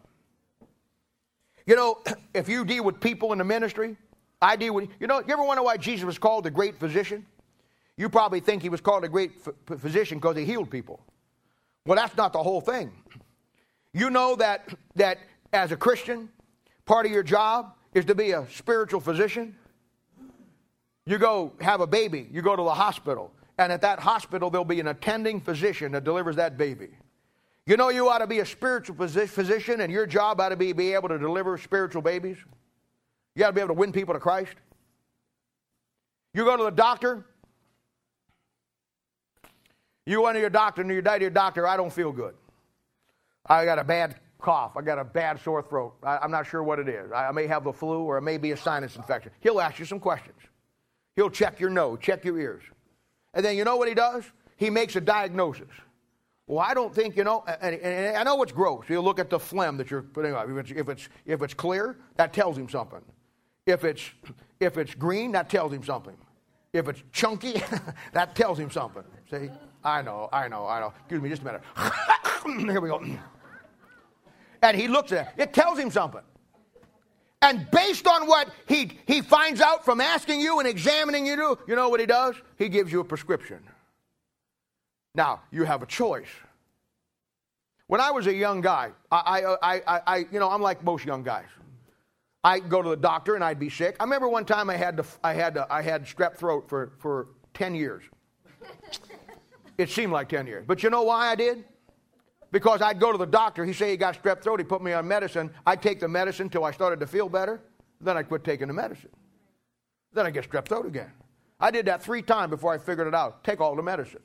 You know, if you deal with people in the ministry, I deal with, you know, you ever wonder why Jesus was called the great physician? You probably think he was called a great physician because he healed people. Well, that's not the whole thing. You know that, that as a Christian, part of your job is to be a spiritual physician. You go have a baby, you go to the hospital, and at that hospital, there'll be an attending physician that delivers that baby. You know, you ought to be a spiritual physician, and your job ought to be be able to deliver spiritual babies. You got to be able to win people to Christ. You go to the doctor. You went to your doctor and you die to your doctor, I don't feel good. I got a bad cough. I got a bad sore throat. I, am not sure what it is. I, I may have the flu or it may be a sinus infection. He'll ask you some questions. He'll check your nose, check your ears. And then you know what he does? He makes a diagnosis. Well, I don't think, you know, and, and I know it's gross. He'll look at the phlegm that you're putting on. If it's, if, it's, if it's clear, that tells him something. If it's, if it's green, that tells him something. If it's chunky, that tells him something. See? I know, I know, I know. Excuse me just a minute. Here we go. And he looks at it. It tells him something. And based on what he, he finds out from asking you and examining you, you know what he does? He gives you a prescription. Now, you have a choice. When I was a young guy, I, I, I, I, you know, I'm like most young guys. I'd go to the doctor and I'd be sick. I remember one time I had, to, I had, to, I had strep throat for, for 10 years. it seemed like 10 years. But you know why I did? Because I'd go to the doctor. He say he got strep throat. He put me on medicine. I'd take the medicine until I started to feel better. Then I'd quit taking the medicine. Then I get strep throat again. I did that three times before I figured it out. Take all the medicine.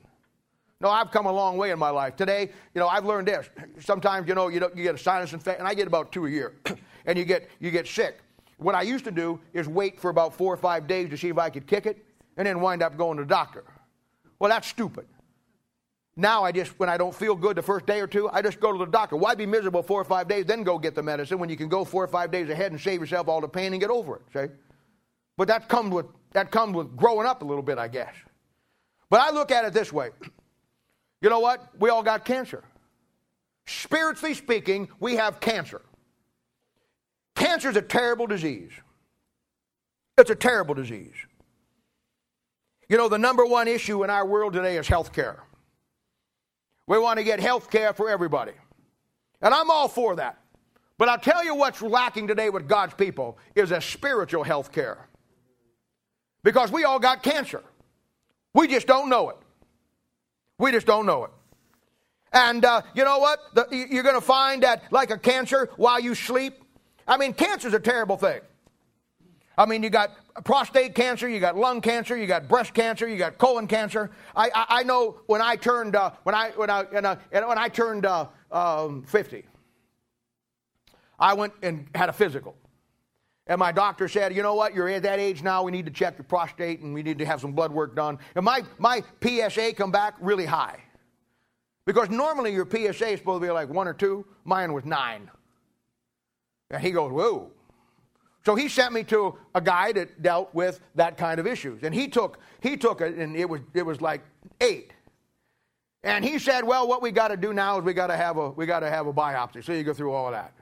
No, I've come a long way in my life. Today, you know, I've learned this. Sometimes, you know, you, you get a sinus infection, and I get about two a year. and you get, you get sick. What I used to do is wait for about four or five days to see if I could kick it and then wind up going to the doctor. Well, that's stupid. Now I just, when I don't feel good the first day or two, I just go to the doctor. Why be miserable four or five days, then go get the medicine when you can go four or five days ahead and save yourself all the pain and get over it, see? But that comes with, that comes with growing up a little bit, I guess. But I look at it this way. You know what? We all got cancer. Spiritually speaking, we have cancer. Cancer is a terrible disease. It's a terrible disease. You know, the number one issue in our world today is health care. We want to get health care for everybody. And I'm all for that. But I'll tell you what's lacking today with God's people is a spiritual health care. Because we all got cancer. We just don't know it. We just don't know it. And uh, you know what? The, you're going to find that, like a cancer, while you sleep, I mean, cancer's a terrible thing. I mean, you got prostate cancer, you got lung cancer, you got breast cancer, you got colon cancer. I, I, I know when I turned uh, when I when I when I, when I turned uh, um, 50, I went and had a physical. And my doctor said, you know what, you're at that age now, we need to check your prostate and we need to have some blood work done. And my, my PSA come back really high. Because normally your PSA is supposed to be like one or two. Mine was nine. And he goes, whoa. So he sent me to a guy that dealt with that kind of issues. And he took, he took it, and it was, it was like eight. And he said, well, what we got to do now is we got to have a, we got to have a biopsy. So you go through all of that.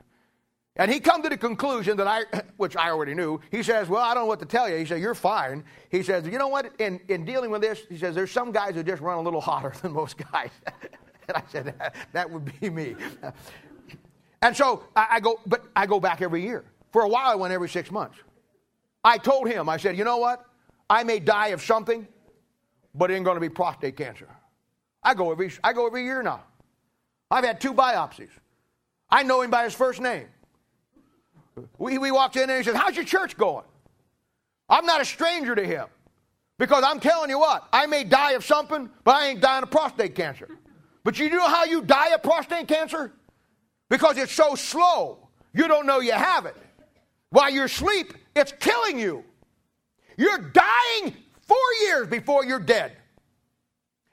And he come to the conclusion that I, which I already knew. He says, "Well, I don't know what to tell you." He said, "You're fine." He says, "You know what? In in dealing with this, he says there's some guys who just run a little hotter than most guys." and I said, that, "That would be me." and so I, I go, but I go back every year. For a while, I went every six months. I told him, I said, "You know what? I may die of something, but it ain't going to be prostate cancer." I go every I go every year now. I've had two biopsies. I know him by his first name. We, we walked in and he said, How's your church going? I'm not a stranger to him. Because I'm telling you what, I may die of something, but I ain't dying of prostate cancer. But you know how you die of prostate cancer? Because it's so slow, you don't know you have it. While you're asleep, it's killing you. You're dying four years before you're dead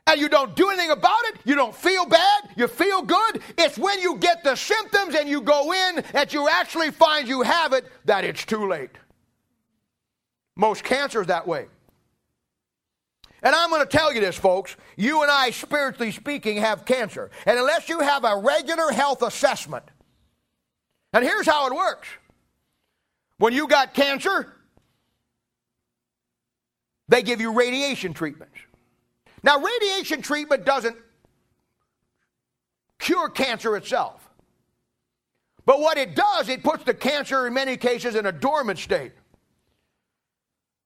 and you don't do anything about it, you don't feel bad, you feel good. It's when you get the symptoms and you go in that you actually find you have it that it's too late. Most cancer is that way. And I'm going to tell you this, folks. You and I, spiritually speaking, have cancer. And unless you have a regular health assessment, and here's how it works when you got cancer, they give you radiation treatments. Now, radiation treatment doesn't cure cancer itself. But what it does, it puts the cancer in many cases in a dormant state.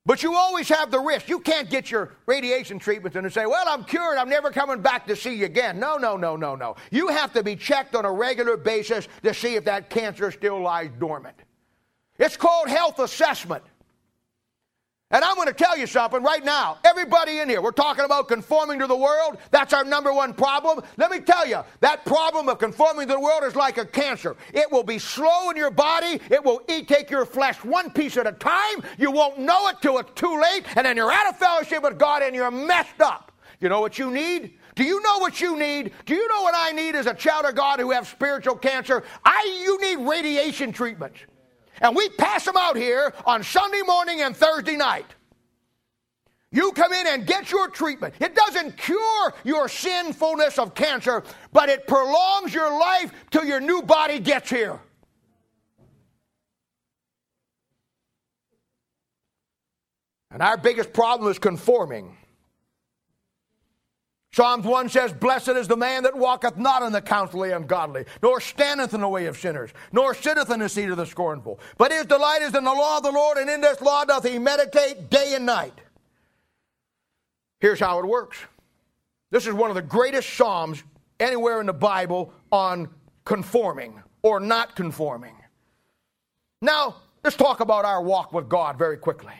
But you always have the risk. You can't get your radiation treatment and say, Well, I'm cured. I'm never coming back to see you again. No, no, no, no, no. You have to be checked on a regular basis to see if that cancer still lies dormant. It's called health assessment. And I'm going to tell you something right now. Everybody in here, we're talking about conforming to the world. That's our number one problem. Let me tell you, that problem of conforming to the world is like a cancer. It will be slow in your body. It will eat, take your flesh one piece at a time. You won't know it till it's too late. And then you're out of fellowship with God and you're messed up. You know what you need? Do you know what you need? Do you know what I need as a child of God who have spiritual cancer? I you need radiation treatment. And we pass them out here on Sunday morning and Thursday night. You come in and get your treatment. It doesn't cure your sinfulness of cancer, but it prolongs your life till your new body gets here. And our biggest problem is conforming. Psalms 1 says, Blessed is the man that walketh not in the counsel of the ungodly, nor standeth in the way of sinners, nor sitteth in the seat of the scornful. But his delight is in the law of the Lord, and in this law doth he meditate day and night. Here's how it works this is one of the greatest Psalms anywhere in the Bible on conforming or not conforming. Now, let's talk about our walk with God very quickly.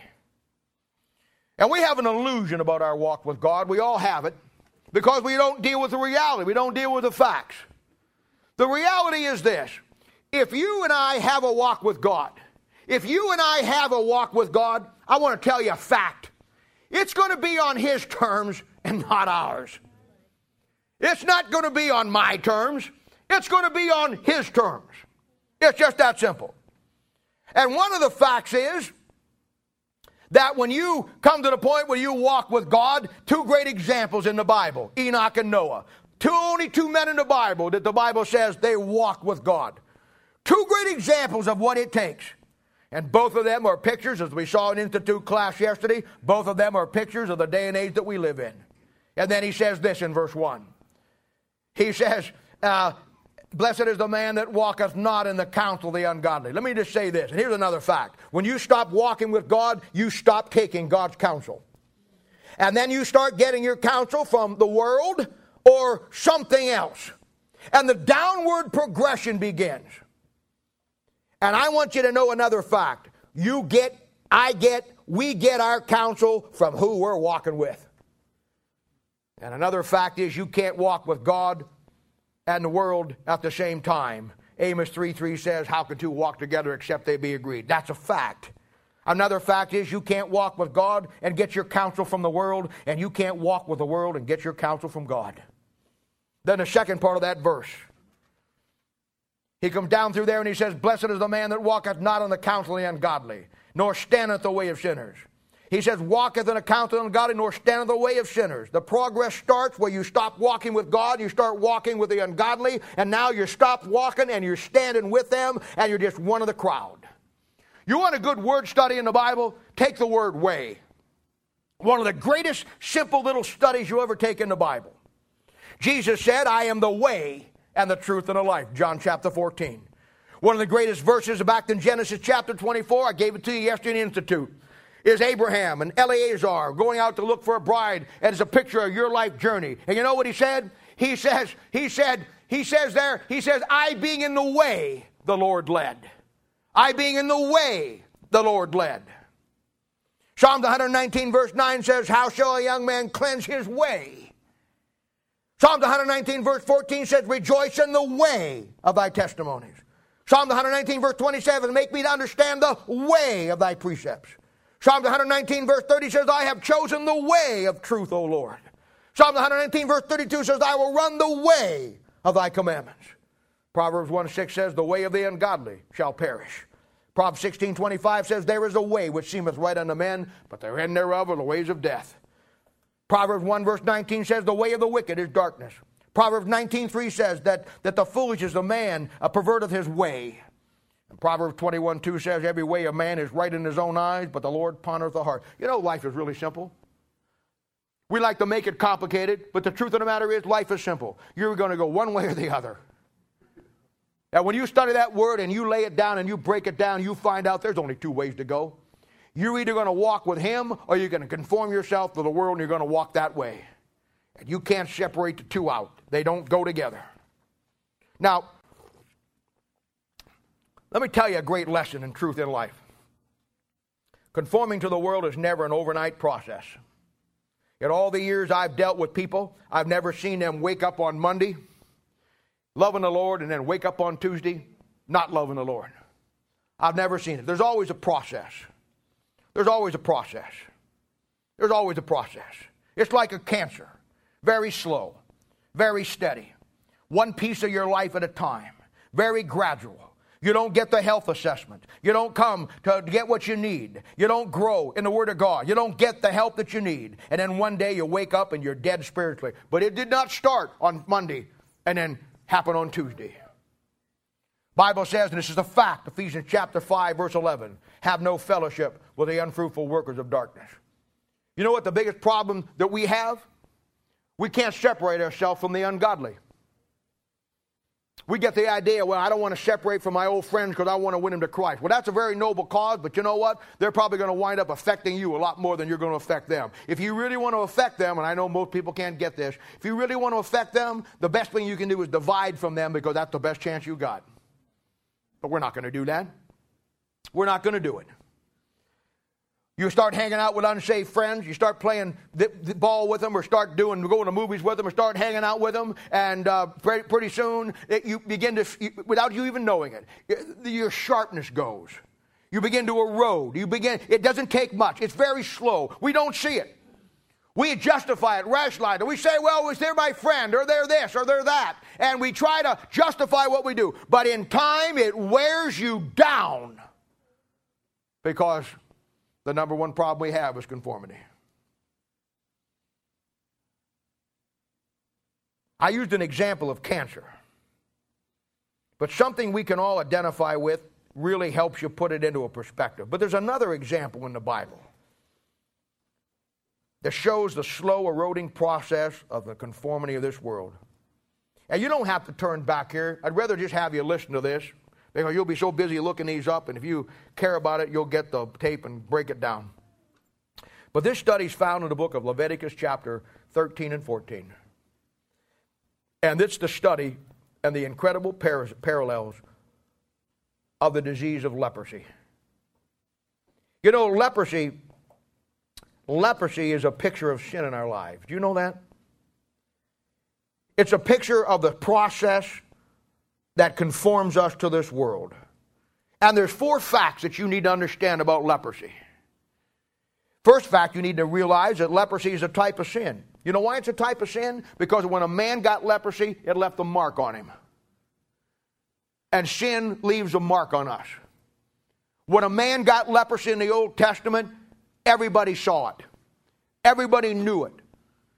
And we have an illusion about our walk with God. We all have it because we don't deal with the reality, we don't deal with the facts. The reality is this if you and I have a walk with God, if you and I have a walk with God, I want to tell you a fact. It's going to be on His terms and not ours. It's not going to be on my terms, it's going to be on His terms. It's just that simple. And one of the facts is that when you come to the point where you walk with God, two great examples in the Bible Enoch and Noah. Two, only two men in the Bible that the Bible says they walk with God. Two great examples of what it takes. And both of them are pictures, as we saw in Institute class yesterday, both of them are pictures of the day and age that we live in. And then he says this in verse 1. He says, uh, Blessed is the man that walketh not in the counsel of the ungodly. Let me just say this, and here's another fact. When you stop walking with God, you stop taking God's counsel. And then you start getting your counsel from the world or something else. And the downward progression begins. And I want you to know another fact. You get I get, we get our counsel from who we're walking with. And another fact is you can't walk with God and the world at the same time. Amos 3 3 says, How can two walk together except they be agreed? That's a fact. Another fact is you can't walk with God and get your counsel from the world, and you can't walk with the world and get your counsel from God. Then the second part of that verse. He comes down through there and he says, Blessed is the man that walketh not in the counsel of the ungodly, nor standeth the way of sinners. He says, walketh in a counsel of ungodly, nor stand in the way of sinners. The progress starts where you stop walking with God, you start walking with the ungodly, and now you stop walking and you're standing with them, and you're just one of the crowd. You want a good word study in the Bible? Take the word way. One of the greatest simple little studies you ever take in the Bible. Jesus said, I am the way and the truth and the life. John chapter 14. One of the greatest verses back in Genesis chapter 24, I gave it to you yesterday in the Institute is Abraham and Eleazar going out to look for a bride, and it's a picture of your life journey. And you know what he said? He says, he said, he says there, he says, I being in the way, the Lord led. I being in the way, the Lord led. Psalm 119, verse 9 says, How shall a young man cleanse his way? Psalm 119, verse 14 says, Rejoice in the way of thy testimonies. Psalm 119, verse 27, Make me to understand the way of thy precepts. Psalms 119, verse 30 says, I have chosen the way of truth, O Lord. Psalms 119, verse 32 says, I will run the way of thy commandments. Proverbs 1 6 says, The way of the ungodly shall perish. Proverbs 16 25 says, There is a way which seemeth right unto men, but the end thereof are the ways of death. Proverbs 1 verse 19 says, The way of the wicked is darkness. Proverbs 19 3 says that, that the foolish is a man a perverteth his way. And Proverbs 21 2 says, Every way a man is right in his own eyes, but the Lord pondereth the heart. You know, life is really simple. We like to make it complicated, but the truth of the matter is, life is simple. You're going to go one way or the other. Now, when you study that word and you lay it down and you break it down, you find out there's only two ways to go. You're either going to walk with Him or you're going to conform yourself to the world and you're going to walk that way. And you can't separate the two out, they don't go together. Now, let me tell you a great lesson in truth in life. Conforming to the world is never an overnight process. In all the years I've dealt with people, I've never seen them wake up on Monday loving the Lord and then wake up on Tuesday not loving the Lord. I've never seen it. There's always a process. There's always a process. There's always a process. It's like a cancer very slow, very steady, one piece of your life at a time, very gradual. You don't get the health assessment. You don't come to get what you need. You don't grow in the Word of God. You don't get the help that you need. And then one day you wake up and you're dead spiritually. But it did not start on Monday and then happen on Tuesday. Bible says, and this is a fact, Ephesians chapter 5, verse 11, have no fellowship with the unfruitful workers of darkness. You know what the biggest problem that we have? We can't separate ourselves from the ungodly. We get the idea, well, I don't want to separate from my old friends because I want to win them to Christ. Well, that's a very noble cause, but you know what? They're probably going to wind up affecting you a lot more than you're going to affect them. If you really want to affect them, and I know most people can't get this, if you really want to affect them, the best thing you can do is divide from them because that's the best chance you got. But we're not going to do that. We're not going to do it. You start hanging out with unsaved friends. You start playing the, the ball with them, or start doing going to movies with them, or start hanging out with them, and uh, pretty, pretty, soon it, you begin to, without you even knowing it, your sharpness goes. You begin to erode. You begin. It doesn't take much. It's very slow. We don't see it. We justify it, rationalize it. We say, well, they're my friend, or they're this, or they're that. And we try to justify what we do. But in time, it wears you down because the number one problem we have is conformity. I used an example of cancer, but something we can all identify with really helps you put it into a perspective. But there's another example in the Bible that shows the slow eroding process of the conformity of this world. And you don't have to turn back here. I'd rather just have you listen to this because you'll be so busy looking these up, and if you care about it, you'll get the tape and break it down. But this study is found in the book of Leviticus, chapter 13 and 14. And it's the study and the incredible par- parallels of the disease of leprosy. You know, leprosy, leprosy is a picture of sin in our lives. Do you know that? It's a picture of the process that conforms us to this world. And there's four facts that you need to understand about leprosy. First fact you need to realize that leprosy is a type of sin. You know why it's a type of sin? Because when a man got leprosy, it left a mark on him. And sin leaves a mark on us. When a man got leprosy in the Old Testament, everybody saw it. Everybody knew it.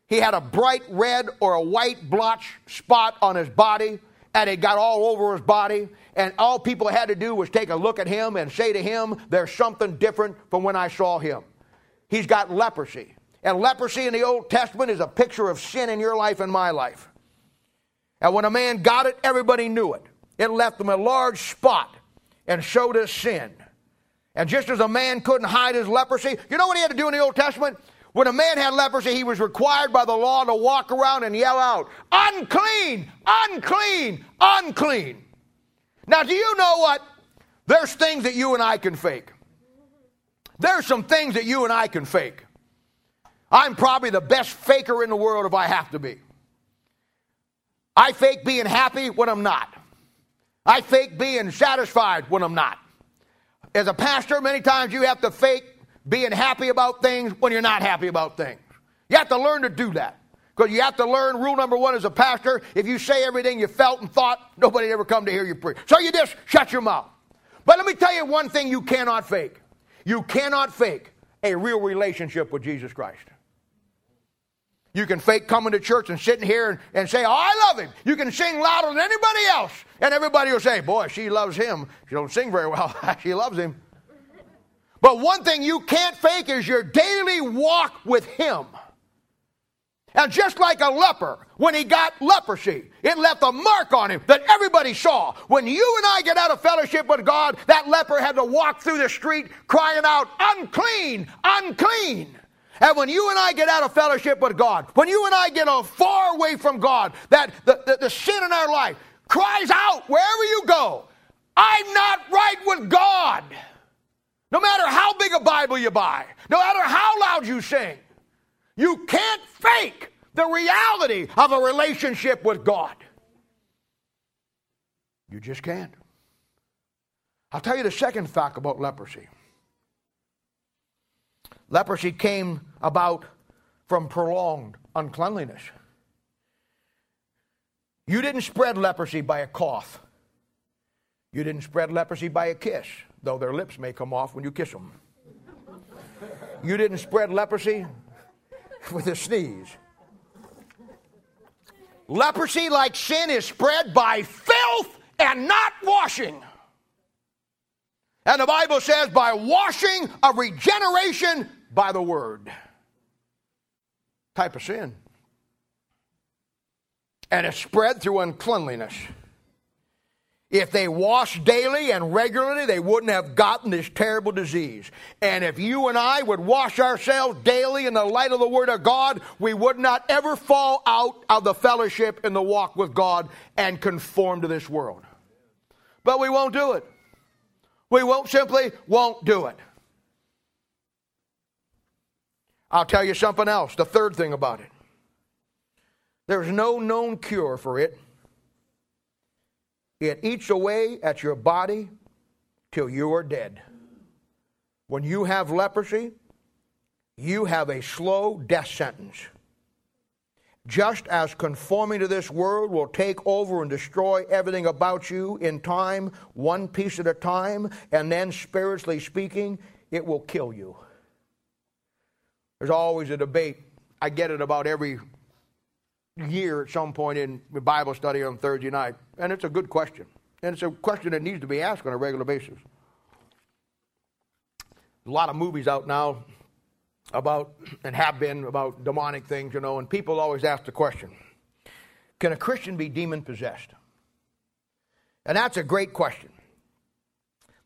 He had a bright red or a white blotch spot on his body, and it got all over his body. And all people had to do was take a look at him and say to him, There's something different from when I saw him. He's got leprosy. And leprosy in the Old Testament is a picture of sin in your life and my life. And when a man got it, everybody knew it. It left him a large spot and showed his sin. And just as a man couldn't hide his leprosy, you know what he had to do in the Old Testament? When a man had leprosy, he was required by the law to walk around and yell out, unclean, unclean, unclean. Now, do you know what? There's things that you and I can fake. There's some things that you and I can fake. I'm probably the best faker in the world if I have to be. I fake being happy when I'm not. I fake being satisfied when I'm not. As a pastor, many times you have to fake being happy about things when you're not happy about things. You have to learn to do that. Because you have to learn rule number one as a pastor if you say everything you felt and thought, nobody ever come to hear you preach. So you just shut your mouth. But let me tell you one thing you cannot fake. You cannot fake a real relationship with Jesus Christ. You can fake coming to church and sitting here and, and say, Oh, I love him. You can sing louder than anybody else. And everybody will say, Boy, she loves him. She don't sing very well. she loves him. But one thing you can't fake is your daily walk with him. And just like a leper, when he got leprosy, it left a mark on him that everybody saw. When you and I get out of fellowship with God, that leper had to walk through the street crying out, unclean, unclean. And when you and I get out of fellowship with God, when you and I get far away from God, that the, the, the sin in our life cries out wherever you go, I'm not right with God. No matter how big a Bible you buy, no matter how loud you sing, you can't fake the reality of a relationship with God. You just can't. I'll tell you the second fact about leprosy. Leprosy came about from prolonged uncleanliness. You didn't spread leprosy by a cough. You didn't spread leprosy by a kiss, though their lips may come off when you kiss them. You didn't spread leprosy with a sneeze. Leprosy, like sin, is spread by filth and not washing. And the Bible says, by washing of regeneration by the word. Type of sin. And it's spread through uncleanliness. If they washed daily and regularly, they wouldn't have gotten this terrible disease. And if you and I would wash ourselves daily in the light of the Word of God, we would not ever fall out of the fellowship in the walk with God and conform to this world. But we won't do it. We won't simply won't do it. I'll tell you something else, the third thing about it. There's no known cure for it it eats away at your body till you are dead. When you have leprosy, you have a slow death sentence. Just as conforming to this world will take over and destroy everything about you in time, one piece at a time, and then spiritually speaking, it will kill you. There's always a debate. I get it about every year at some point in Bible study on Thursday night, and it's a good question. And it's a question that needs to be asked on a regular basis. A lot of movies out now about, and have been, about demonic things, you know, and people always ask the question Can a Christian be demon possessed? And that's a great question.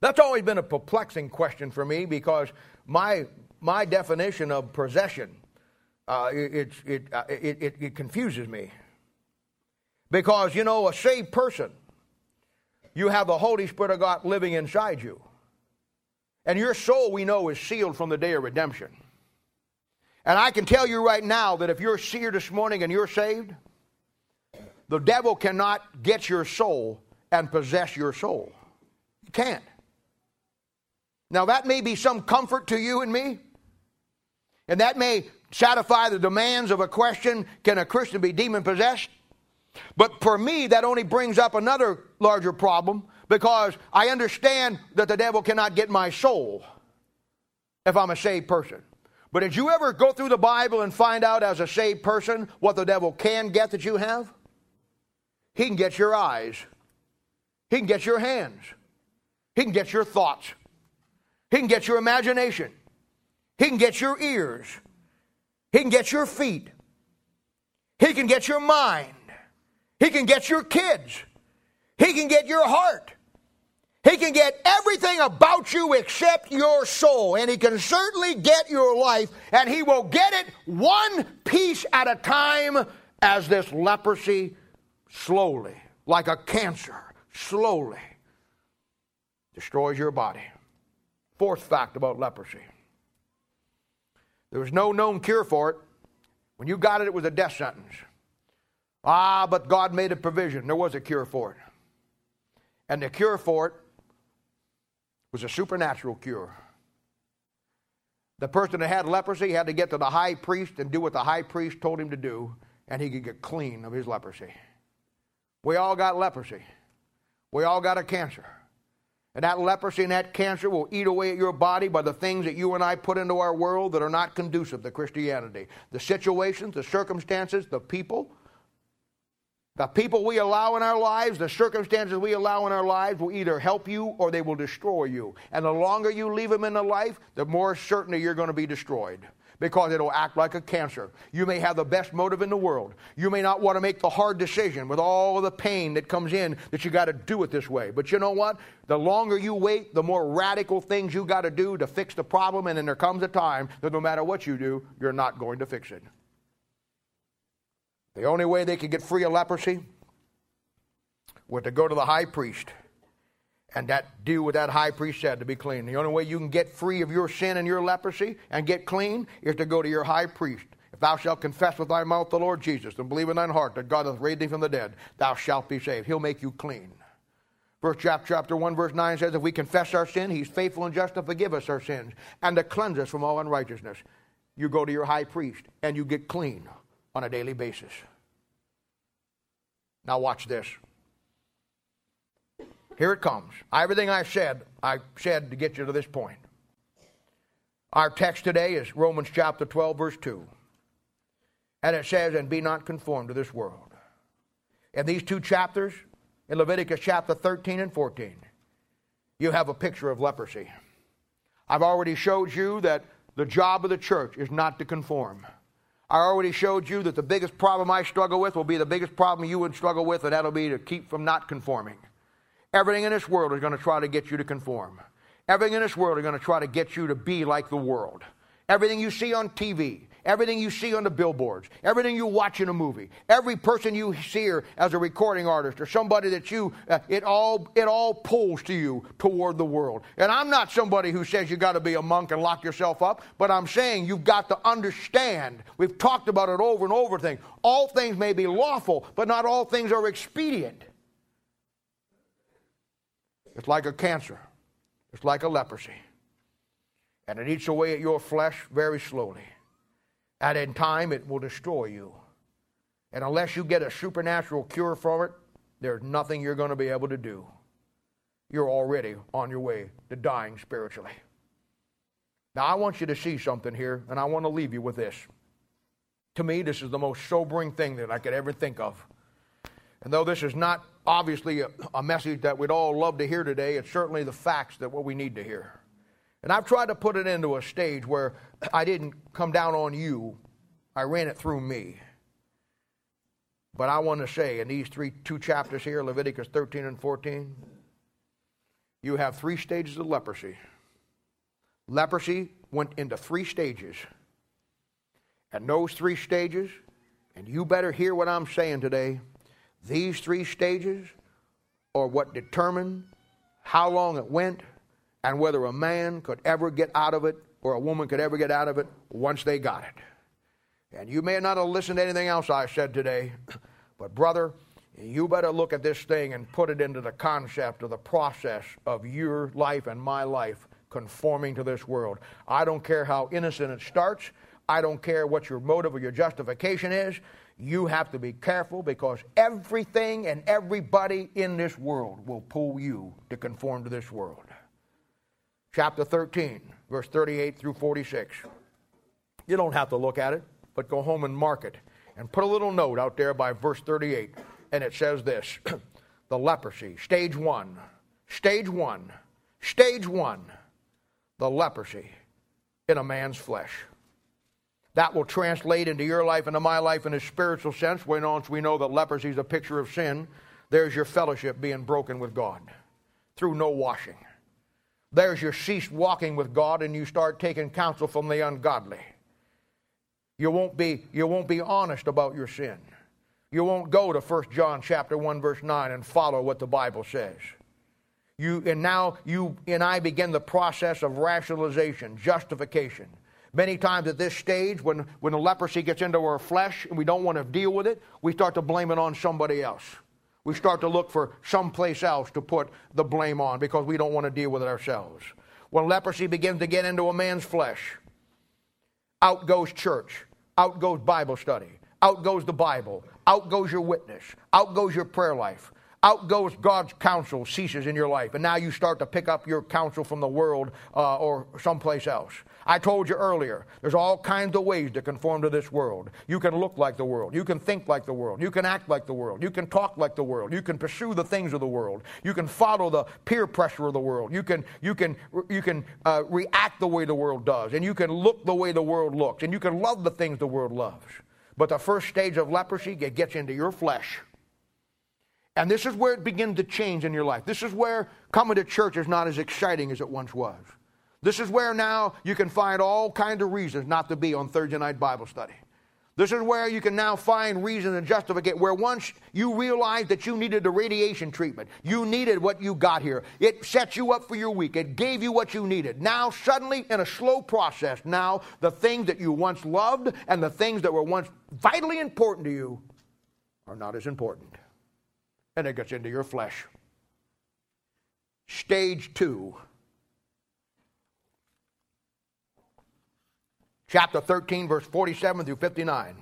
That's always been a perplexing question for me because my, my definition of possession uh, it, it, uh, it, it, it confuses me. Because, you know, a saved person, you have the Holy Spirit of God living inside you. And your soul, we know, is sealed from the day of redemption. And I can tell you right now that if you're here this morning and you're saved, the devil cannot get your soul and possess your soul. He can't. Now, that may be some comfort to you and me, and that may satisfy the demands of a question can a Christian be demon possessed? But for me, that only brings up another larger problem because I understand that the devil cannot get my soul if I'm a saved person. But did you ever go through the Bible and find out as a saved person what the devil can get that you have? He can get your eyes, he can get your hands, he can get your thoughts, he can get your imagination, he can get your ears, he can get your feet, he can get your mind, he can get your kids, he can get your heart. He can get everything about you except your soul. And he can certainly get your life. And he will get it one piece at a time as this leprosy slowly, like a cancer, slowly destroys your body. Fourth fact about leprosy there was no known cure for it. When you got it, it was a death sentence. Ah, but God made a provision. There was a cure for it. And the cure for it was a supernatural cure. The person that had leprosy had to get to the high priest and do what the high priest told him to do, and he could get clean of his leprosy. We all got leprosy. We all got a cancer. And that leprosy and that cancer will eat away at your body by the things that you and I put into our world that are not conducive to Christianity. The situations, the circumstances, the people. The people we allow in our lives, the circumstances we allow in our lives will either help you or they will destroy you. And the longer you leave them in the life, the more certainly you're going to be destroyed because it'll act like a cancer. You may have the best motive in the world. You may not want to make the hard decision with all of the pain that comes in that you got to do it this way. But you know what? The longer you wait, the more radical things you got to do to fix the problem, and then there comes a time that no matter what you do, you're not going to fix it. The only way they could get free of leprosy was to go to the high priest and that do what that high priest said to be clean. The only way you can get free of your sin and your leprosy and get clean is to go to your high priest. If thou shalt confess with thy mouth the Lord Jesus and believe in thine heart that God hath raised thee from the dead, thou shalt be saved. He'll make you clean. First chapter, chapter 1, verse 9 says, If we confess our sin, he's faithful and just to forgive us our sins and to cleanse us from all unrighteousness. You go to your high priest and you get clean on a daily basis. Now watch this. Here it comes. Everything I said, I said to get you to this point. Our text today is Romans chapter 12, verse 2. And it says, And be not conformed to this world. In these two chapters, in Leviticus chapter 13 and 14, you have a picture of leprosy. I've already showed you that the job of the church is not to conform. I already showed you that the biggest problem I struggle with will be the biggest problem you would struggle with, and that'll be to keep from not conforming. Everything in this world is going to try to get you to conform. Everything in this world is going to try to get you to be like the world. Everything you see on TV, everything you see on the billboards, everything you watch in a movie, every person you see as a recording artist or somebody that you, uh, it all it all pulls to you toward the world. And I'm not somebody who says you got to be a monk and lock yourself up, but I'm saying you've got to understand. We've talked about it over and over. Thing, all things may be lawful, but not all things are expedient. It's like a cancer, it's like a leprosy. And it eats away at your flesh very slowly. And in time, it will destroy you. And unless you get a supernatural cure for it, there's nothing you're going to be able to do. You're already on your way to dying spiritually. Now, I want you to see something here, and I want to leave you with this. To me, this is the most sobering thing that I could ever think of. And though this is not obviously a, a, message that we'd all love to hear today, it's certainly the facts that what we need to hear. And I've tried to put it into a stage where I didn't come down on you, I ran it through me. But I want to say in these three two chapters here, Leviticus 13 and 14, you have three stages of leprosy. Leprosy went into three stages. And those three stages, and you better hear what I'm saying today these three stages are what determine how long it went and whether a man could ever get out of it or a woman could ever get out of it once they got it. And you may not have listened to anything else I said today, but brother, you better look at this thing and put it into the concept of the process of your life and my life conforming to this world. I don't care how innocent it starts. I don't care what your motive or your justification is. You have to be careful because everything and everybody in this world will pull you to conform to this world. Chapter 13, verse 38 through 46. You don't have to look at it, but go home and mark it. And put a little note out there by verse 38. And it says this the leprosy, stage one. Stage one. Stage one. The leprosy in a man's flesh. That will translate into your life, into my life in a spiritual sense. When Once we know that leprosy is a picture of sin, there's your fellowship being broken with God through no washing. There's your ceased walking with God, and you start taking counsel from the ungodly. You won't be, you won't be honest about your sin. You won't go to 1 John chapter 1 verse 9 and follow what the Bible says. You and now you and I begin the process of rationalization, justification. Many times at this stage, when, when the leprosy gets into our flesh and we don't want to deal with it, we start to blame it on somebody else. We start to look for someplace else to put the blame on because we don't want to deal with it ourselves. When leprosy begins to get into a man's flesh, out goes church, out goes Bible study, out goes the Bible, out goes your witness, out goes your prayer life, out goes God's counsel ceases in your life, and now you start to pick up your counsel from the world uh, or someplace else. I told you earlier, there's all kinds of ways to conform to this world. You can look like the world. You can think like the world. You can act like the world. You can talk like the world. You can pursue the things of the world. You can follow the peer pressure of the world. You can, you can, you can uh, react the way the world does. And you can look the way the world looks. And you can love the things the world loves. But the first stage of leprosy it gets into your flesh. And this is where it begins to change in your life. This is where coming to church is not as exciting as it once was. This is where now you can find all kinds of reasons not to be on Thursday night Bible study. This is where you can now find reason and justify where once you realized that you needed the radiation treatment, you needed what you got here. It set you up for your week. It gave you what you needed. Now, suddenly, in a slow process, now the things that you once loved and the things that were once vitally important to you are not as important. And it gets into your flesh. Stage two chapter 13, verse 47 through 59.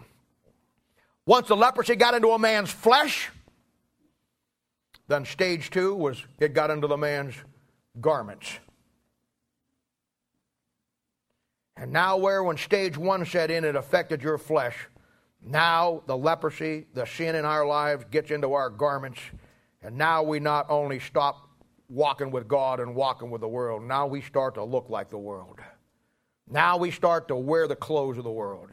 Once the leprosy got into a man's flesh, then stage two was it got into the man's garments. And now, where when stage one set in, it affected your flesh, now the leprosy, the sin in our lives gets into our garments, and now we not only stop walking with God and walking with the world, now we start to look like the world. Now we start to wear the clothes of the world.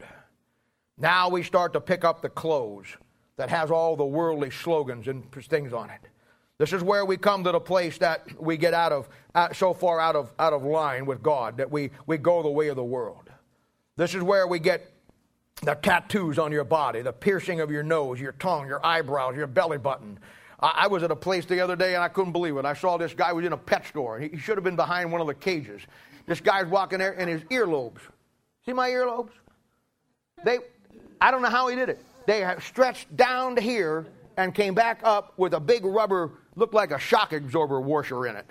Now we start to pick up the clothes that has all the worldly slogans and things on it. This is where we come to the place that we get out of uh, so far out of out of line with God that we we go the way of the world. This is where we get the tattoos on your body, the piercing of your nose, your tongue, your eyebrows, your belly button. I, I was at a place the other day and I couldn't believe it. I saw this guy was in a pet store. He, he should have been behind one of the cages. This guy's walking there and his earlobes. See my earlobes? They, I don't know how he did it. They have stretched down to here and came back up with a big rubber, looked like a shock absorber washer in it.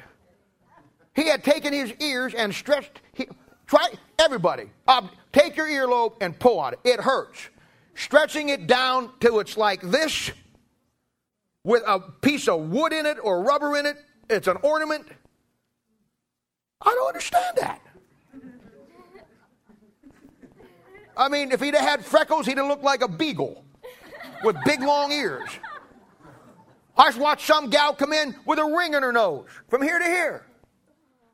He had taken his ears and stretched. He, try everybody. Uh, take your earlobe and pull on it. It hurts. Stretching it down till it's like this, with a piece of wood in it or rubber in it. It's an ornament. I don't understand that. I mean, if he'd have had freckles, he'd have looked like a beagle with big long ears. I just watched some gal come in with a ring in her nose from here to here.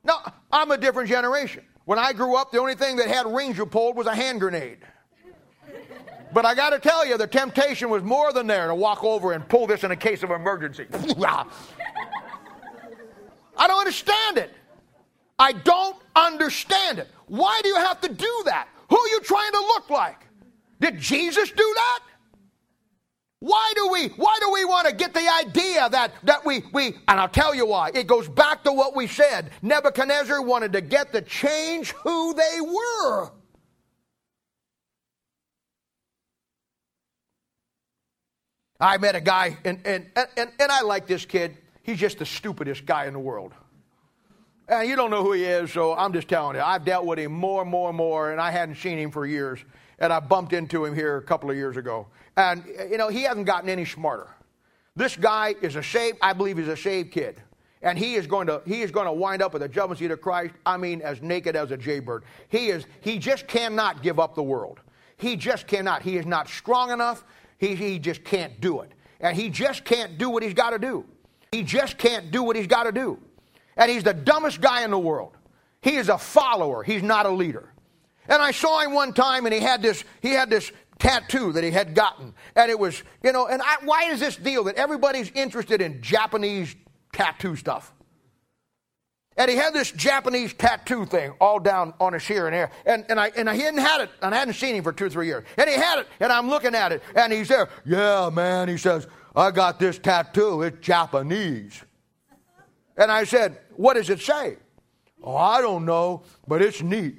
No, I'm a different generation. When I grew up, the only thing that had rings you pulled was a hand grenade. But I got to tell you, the temptation was more than there to walk over and pull this in a case of emergency. I don't understand it. I don't understand it. Why do you have to do that? Who are you trying to look like? Did Jesus do that? Why do we why do we want to get the idea that that we we and I'll tell you why. It goes back to what we said. Nebuchadnezzar wanted to get to change who they were. I met a guy and and, and, and I like this kid. He's just the stupidest guy in the world. And you don't know who he is, so I'm just telling you. I've dealt with him more and more and more, and I hadn't seen him for years. And I bumped into him here a couple of years ago. And, you know, he hasn't gotten any smarter. This guy is a saved, I believe he's a saved kid. And he is going to he is going to wind up at the judgment seat of Christ, I mean, as naked as a jaybird. He is he just cannot give up the world. He just cannot. He is not strong enough. He, he just can't do it. And he just can't do what he's got to do. He just can't do what he's got to do. And he's the dumbest guy in the world. He is a follower, he's not a leader. And I saw him one time and he had this he had this tattoo that he had gotten. And it was, you know, and I, why is this deal that everybody's interested in Japanese tattoo stuff? And he had this Japanese tattoo thing all down on his here and there. And, and, I, and I hadn't had it, and I hadn't seen him for two or three years. And he had it, and I'm looking at it, and he's there. Yeah, man, he says, I got this tattoo. It's Japanese. And I said, What does it say? Oh, I don't know, but it's neat.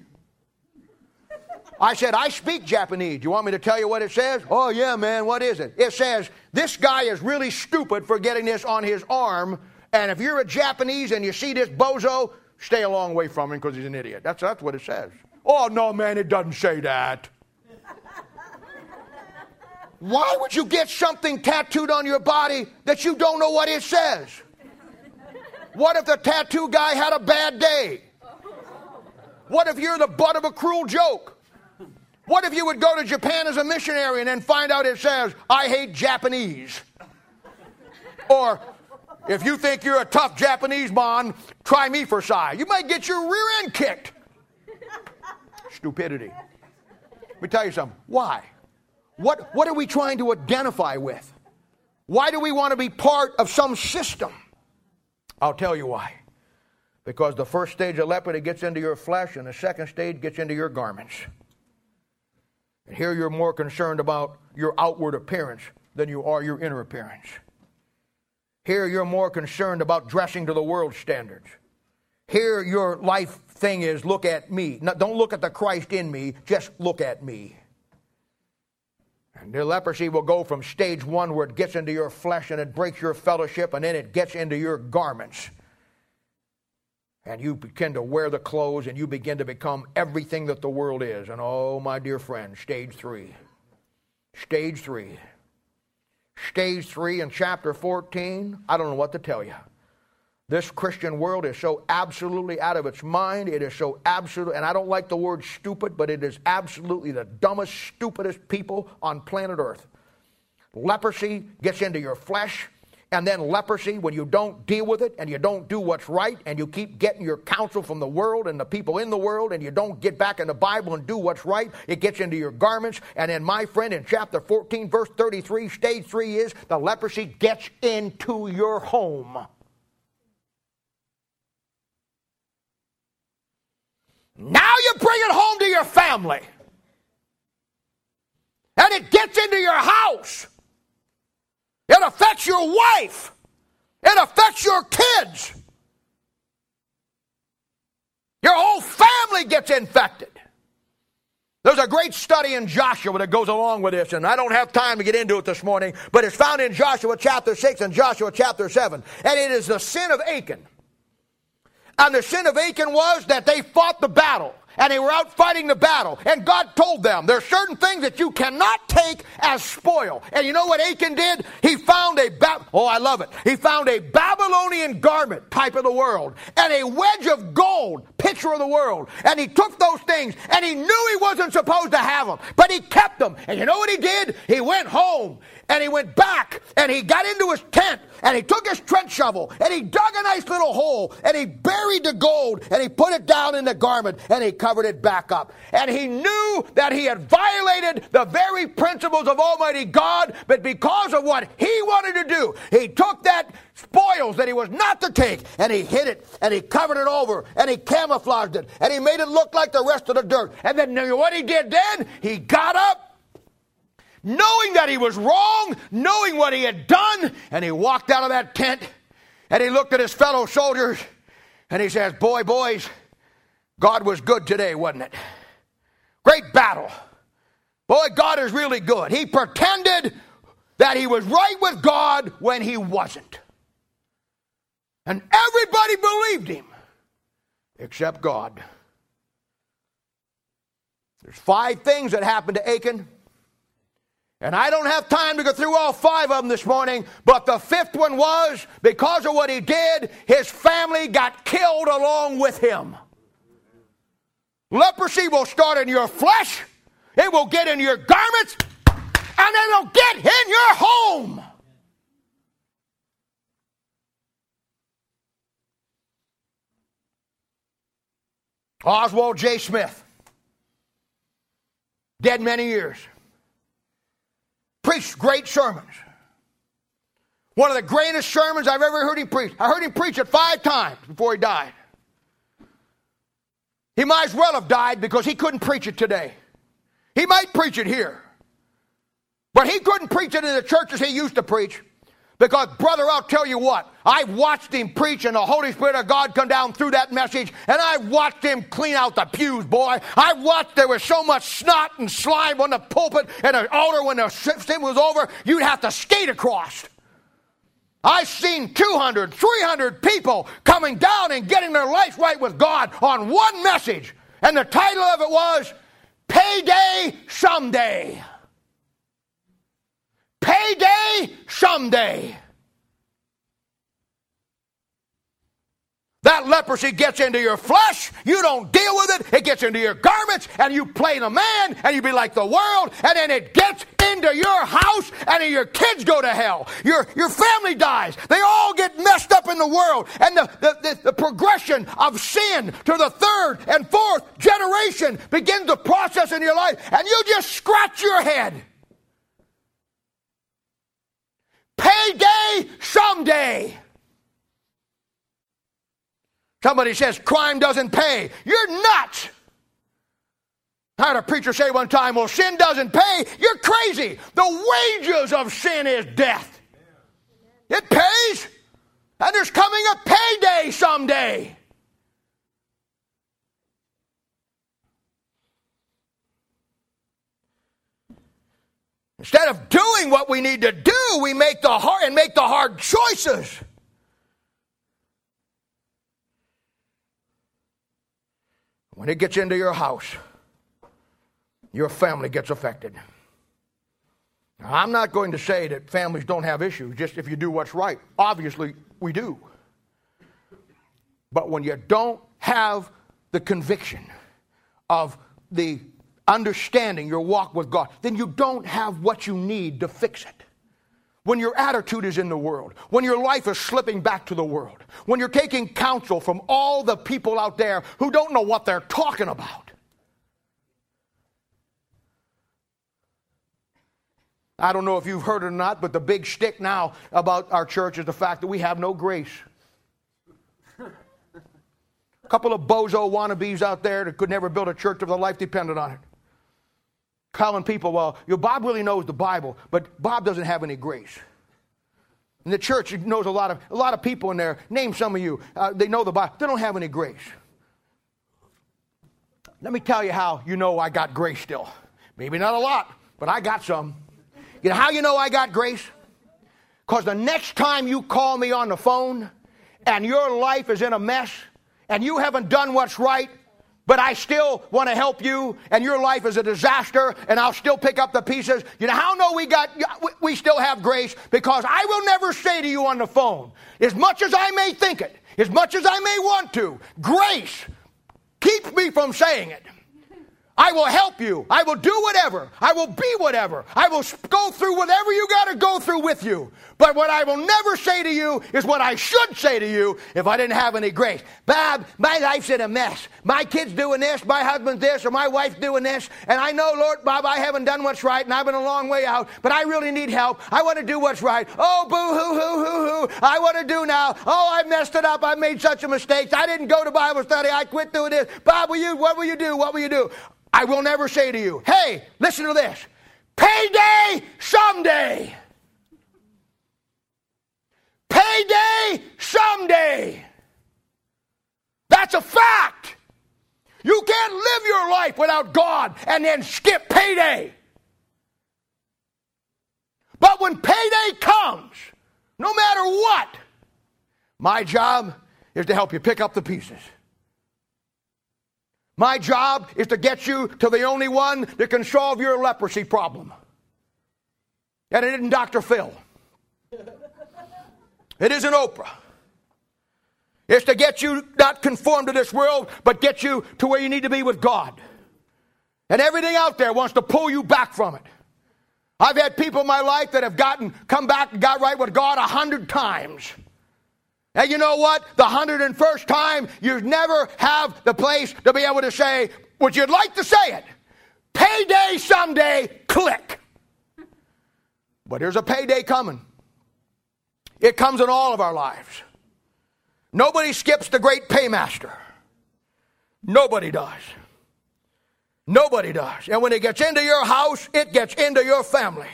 I said, I speak Japanese. You want me to tell you what it says? Oh, yeah, man, what is it? It says, This guy is really stupid for getting this on his arm, and if you're a Japanese and you see this bozo, stay a long way from him because he's an idiot. That's, that's what it says. Oh, no, man, it doesn't say that. Why would you get something tattooed on your body that you don't know what it says? What if the tattoo guy had a bad day? What if you're the butt of a cruel joke? What if you would go to Japan as a missionary and then find out it says, I hate Japanese? Or, if you think you're a tough Japanese man, try me for size. You might get your rear end kicked. Stupidity. Let me tell you something. Why? What, what are we trying to identify with? Why do we want to be part of some system? I'll tell you why. Because the first stage of leprosy gets into your flesh, and the second stage gets into your garments. And here you're more concerned about your outward appearance than you are your inner appearance. Here you're more concerned about dressing to the world standards. Here your life thing is look at me. Don't look at the Christ in me, just look at me. And the leprosy will go from stage one where it gets into your flesh and it breaks your fellowship, and then it gets into your garments and you begin to wear the clothes and you begin to become everything that the world is. And oh, my dear friend, stage three. Stage three. Stage three in chapter 14, I don't know what to tell you. This Christian world is so absolutely out of its mind. It is so absolute, and I don't like the word stupid, but it is absolutely the dumbest, stupidest people on planet Earth. Leprosy gets into your flesh and then leprosy, when you don't deal with it and you don't do what's right and you keep getting your counsel from the world and the people in the world and you don't get back in the Bible and do what's right, it gets into your garments. And then, my friend, in chapter 14, verse 33, stage three is the leprosy gets into your home. Now you bring it home to your family. And it gets into your house. It affects your wife. It affects your kids. Your whole family gets infected. There's a great study in Joshua that goes along with this, and I don't have time to get into it this morning, but it's found in Joshua chapter 6 and Joshua chapter 7. And it is the sin of Achan. And the sin of Achan was that they fought the battle and they were out fighting the battle. And God told them there are certain things that you cannot take as spoil. And you know what Achan did? He found a ba- oh, I love it. He found a Babylonian garment, type of the world, and a wedge of gold, picture of the world. And he took those things, and he knew he wasn't supposed to have them, but he kept them. And you know what he did? He went home and he went back and he got into his tent and he took his trench shovel and he dug a nice little hole and he buried the gold and he put it down in the garment and he covered it back up. And he knew that he had violated the very principles of Almighty God, but because of what he wanted to do, he took that spoils that he was not to take and he hid it and he covered it over and he camouflaged it and he made it look like the rest of the dirt. And then you know what he did then? He got up knowing that he was wrong, knowing what he had done, and he walked out of that tent and he looked at his fellow soldiers and he says, Boy, boys, God was good today, wasn't it? Great battle. Boy, God is really good. He pretended that he was right with God when he wasn't. And everybody believed him except God. There's five things that happened to Achan. And I don't have time to go through all five of them this morning, but the fifth one was because of what he did, his family got killed along with him. Leprosy will start in your flesh, it will get in your garments, and it'll get in your home. Oswald J. Smith, dead many years, preached great sermons. One of the greatest sermons I've ever heard him preach. I heard him preach it five times before he died. He might as well have died because he couldn't preach it today. He might preach it here. But he couldn't preach it in the churches he used to preach. Because, brother, I'll tell you what, I watched him preach and the Holy Spirit of God come down through that message, and I watched him clean out the pews, boy. I watched there was so much snot and slime on the pulpit and the altar when the sin was over, you'd have to skate across. I've seen 200, 300 people coming down and getting their life right with God on one message. And the title of it was Payday Someday. Payday Someday. That leprosy gets into your flesh. You don't deal with it. It gets into your garments, and you play the man, and you be like the world, and then it gets into your house, and your kids go to hell. Your, your family dies. They all get messed up in the world. And the, the, the, the progression of sin to the third and fourth generation begins the process in your life, and you just scratch your head. Payday someday. Somebody says crime doesn't pay. You're nuts. I had a preacher say one time, well, sin doesn't pay. You're crazy. The wages of sin is death. It pays. And there's coming a payday someday. Instead of doing what we need to do, we make the hard and make the hard choices. When it gets into your house, your family gets affected. Now, I'm not going to say that families don't have issues just if you do what's right. Obviously, we do. But when you don't have the conviction of the understanding your walk with God, then you don't have what you need to fix it when your attitude is in the world, when your life is slipping back to the world, when you're taking counsel from all the people out there who don't know what they're talking about. I don't know if you've heard it or not, but the big stick now about our church is the fact that we have no grace. A couple of bozo wannabes out there that could never build a church if their life depended on it telling people, well, you know, Bob really knows the Bible, but Bob doesn't have any grace. And the church knows a lot of a lot of people in there. Name some of you. Uh, they know the Bible. They don't have any grace. Let me tell you how you know I got grace still. Maybe not a lot, but I got some. You know how you know I got grace? Because the next time you call me on the phone and your life is in a mess and you haven't done what's right, but I still want to help you, and your life is a disaster, and I'll still pick up the pieces. You know how know we got we still have grace? Because I will never say to you on the phone, as much as I may think it, as much as I may want to, grace keeps me from saying it. I will help you. I will do whatever. I will be whatever. I will go through whatever you got to go through with you. But what I will never say to you is what I should say to you if I didn't have any grace. Bob, my life's in a mess. My kid's doing this, my husband's this, or my wife's doing this. And I know, Lord, Bob, I haven't done what's right and I've been a long way out, but I really need help. I want to do what's right. Oh, boo hoo hoo hoo hoo. I want to do now. Oh, I messed it up. I made such a mistake. I didn't go to Bible study. I quit doing this. Bob, will you, what will you do? What will you do? I will never say to you, hey, listen to this. Payday someday. Payday someday. That's a fact. You can't live your life without God and then skip payday. But when payday comes, no matter what, my job is to help you pick up the pieces. My job is to get you to the only one that can solve your leprosy problem. And it isn't Dr. Phil. It isn't Oprah. It's to get you not conform to this world, but get you to where you need to be with God. And everything out there wants to pull you back from it. I've had people in my life that have gotten, come back and got right with God a hundred times. And you know what? The hundred and first time, you never have the place to be able to say, would you like to say it? Payday someday, click. But there's a payday coming. It comes in all of our lives. Nobody skips the great paymaster. Nobody does. Nobody does. And when it gets into your house, it gets into your family.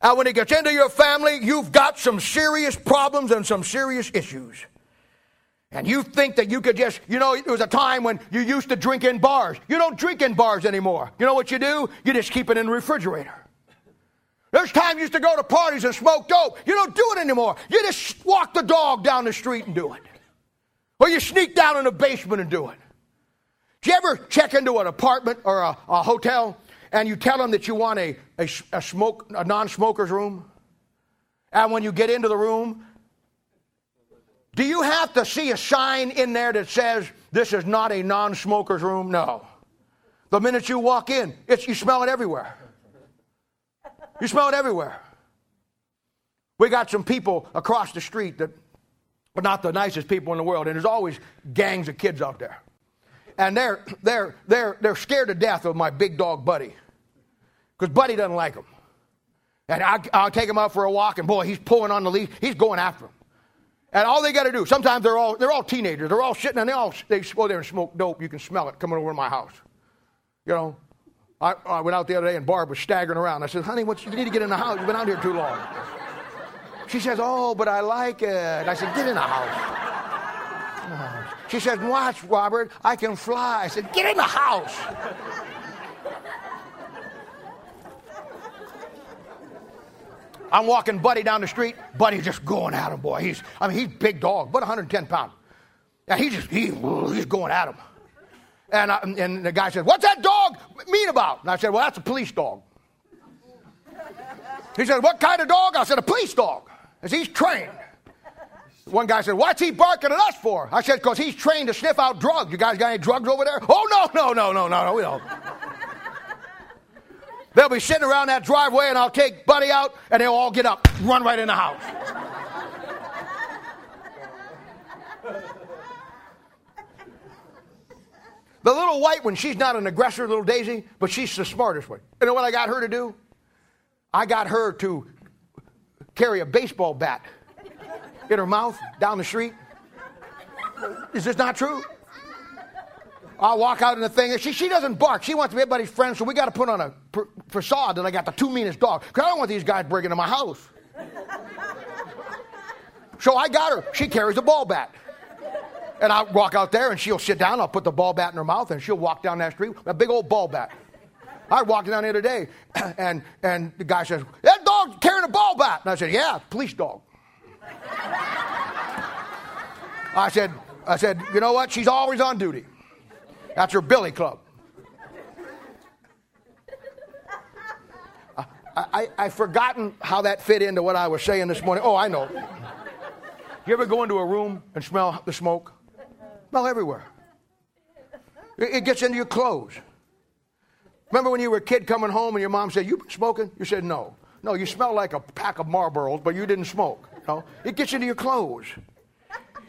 And when it gets into your family, you've got some serious problems and some serious issues. And you think that you could just, you know, there was a time when you used to drink in bars. You don't drink in bars anymore. You know what you do? You just keep it in the refrigerator. There's times you used to go to parties and smoke dope. You don't do it anymore. You just walk the dog down the street and do it. Or you sneak down in the basement and do it. Do you ever check into an apartment or a, a hotel and you tell them that you want a, a, a smoke, a non-smoker's room? And when you get into the room, do you have to see a sign in there that says this is not a non-smoker's room? No. The minute you walk in, it's, you smell it everywhere. You smell it everywhere. We got some people across the street that are not the nicest people in the world, and there's always gangs of kids out there. And they're, they're, they're, they're scared to death of my big dog, Buddy, because Buddy doesn't like them. And I, I'll take him out for a walk, and boy, he's pulling on the leash. He's going after him. And all they got to do, sometimes they're all, they're all teenagers. They're all sitting and they all they go there and smoke dope. You can smell it coming over to my house. You know, I, I, went out the other day and Barb was staggering around. I said, honey, what, you need to get in the house. You've been out here too long. She says, oh, but I like it. I said, get in the house. She says, watch, Robert, I can fly. I said, get in the house. I'm walking Buddy down the street. Buddy's just going at him, boy. He's, I mean, he's big dog, but 110 pounds. And he just, he, he's going at him. And, I, and the guy said, What's that dog mean about? And I said, Well, that's a police dog. He said, What kind of dog? I said, A police dog. As he's trained. One guy said, What's he barking at us for? I said, Because he's trained to sniff out drugs. You guys got any drugs over there? Oh, no, no, no, no, no, no, we don't. They'll be sitting around that driveway, and I'll take Buddy out, and they'll all get up, run right in the house. The little white one, she's not an aggressor, little Daisy, but she's the smartest one. You know what I got her to do? I got her to carry a baseball bat in her mouth down the street. Is this not true? I'll walk out in the thing. and She, she doesn't bark. She wants to be everybody's friend, so we got to put on a facade that I got the two meanest dogs. Because I don't want these guys breaking into my house. So I got her. She carries a ball bat. And I'll walk out there and she'll sit down. I'll put the ball bat in her mouth and she'll walk down that street with a big old ball bat. I walked down the other day and, and the guy says, That dog's carrying a ball bat. And I said, Yeah, police dog. I said, I said, you know what? She's always on duty. That's her billy club. I, I, I've forgotten how that fit into what I was saying this morning. Oh, I know. You ever go into a room and smell the smoke? Smell everywhere. It gets into your clothes. Remember when you were a kid coming home and your mom said, You been smoking? You said, No. No, you smell like a pack of Marlboros, but you didn't smoke. No, it gets into your clothes.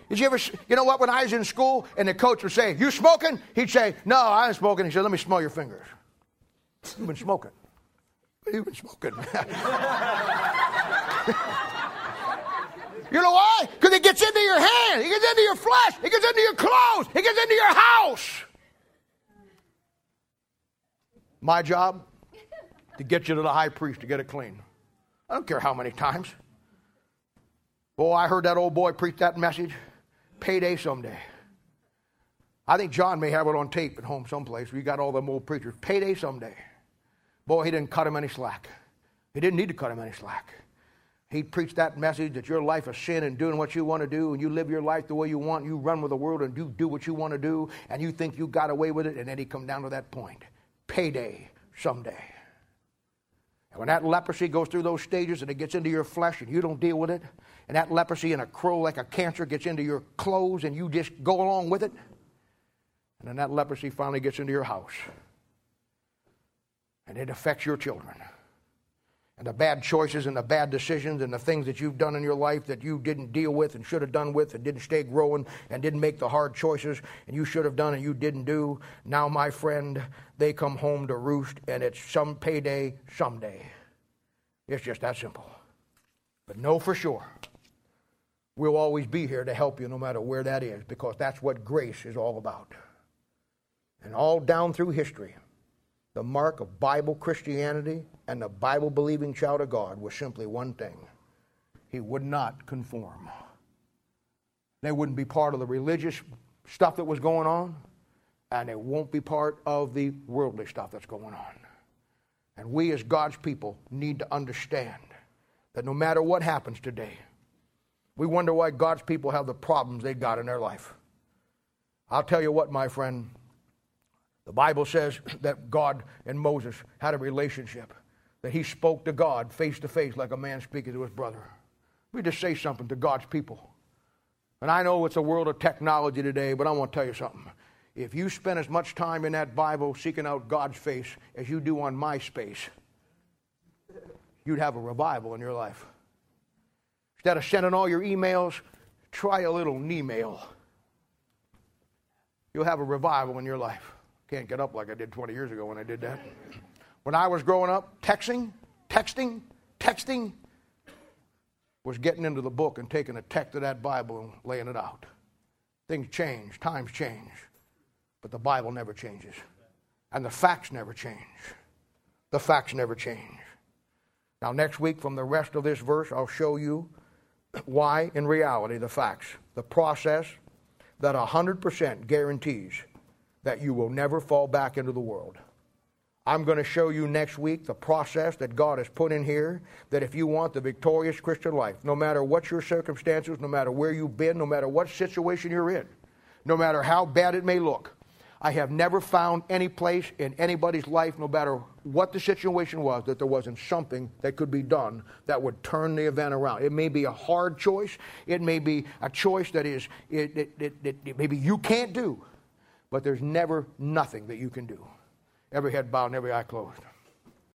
Did you ever, you know what, when I was in school and the coach would say, You smoking? He'd say, No, I ain't smoking. He said, Let me smell your fingers. You've been smoking. You've been smoking. You know why? Because it gets into your hand, it gets into your flesh, it gets into your clothes, it gets into your house. My job to get you to the high priest to get it clean. I don't care how many times. Boy, I heard that old boy preach that message. Payday someday. I think John may have it on tape at home someplace. We got all them old preachers. Payday someday. Boy, he didn't cut him any slack. He didn't need to cut him any slack. He preached that message that your life is sin and doing what you want to do, and you live your life the way you want. You run with the world and you do what you want to do, and you think you got away with it, and then he come down to that point. Payday someday. And when that leprosy goes through those stages and it gets into your flesh and you don't deal with it, and that leprosy in a crow like a cancer gets into your clothes and you just go along with it, and then that leprosy finally gets into your house and it affects your children and the bad choices and the bad decisions and the things that you've done in your life that you didn't deal with and should have done with and didn't stay growing and didn't make the hard choices and you should have done and you didn't do. Now, my friend, they come home to roost and it's some payday someday. It's just that simple. But know for sure, we'll always be here to help you no matter where that is because that's what grace is all about. And all down through history, the mark of Bible Christianity and the Bible believing child of God was simply one thing he would not conform. They wouldn't be part of the religious stuff that was going on, and they won't be part of the worldly stuff that's going on. And we, as God's people, need to understand that no matter what happens today, we wonder why God's people have the problems they've got in their life. I'll tell you what, my friend, the Bible says that God and Moses had a relationship, that he spoke to God face to face like a man speaking to his brother. Let me just say something to God's people. And I know it's a world of technology today, but I want to tell you something. If you spend as much time in that Bible seeking out God's face as you do on MySpace, you'd have a revival in your life. Instead of sending all your emails, try a little email. You'll have a revival in your life. Can't get up like I did 20 years ago when I did that. When I was growing up, texting, texting, texting was getting into the book and taking a text of that Bible and laying it out. Things change, times change, but the Bible never changes. And the facts never change. The facts never change. Now, next week, from the rest of this verse, I'll show you why, in reality, the facts, the process that 100% guarantees that you will never fall back into the world. I'm going to show you next week the process that God has put in here that if you want the victorious Christian life, no matter what your circumstances, no matter where you've been, no matter what situation you're in, no matter how bad it may look, I have never found any place in anybody's life, no matter what the situation was, that there wasn't something that could be done that would turn the event around. It may be a hard choice. It may be a choice that is, it, it, it, it maybe you can't do but there's never nothing that you can do. Every head bowed and every eye closed.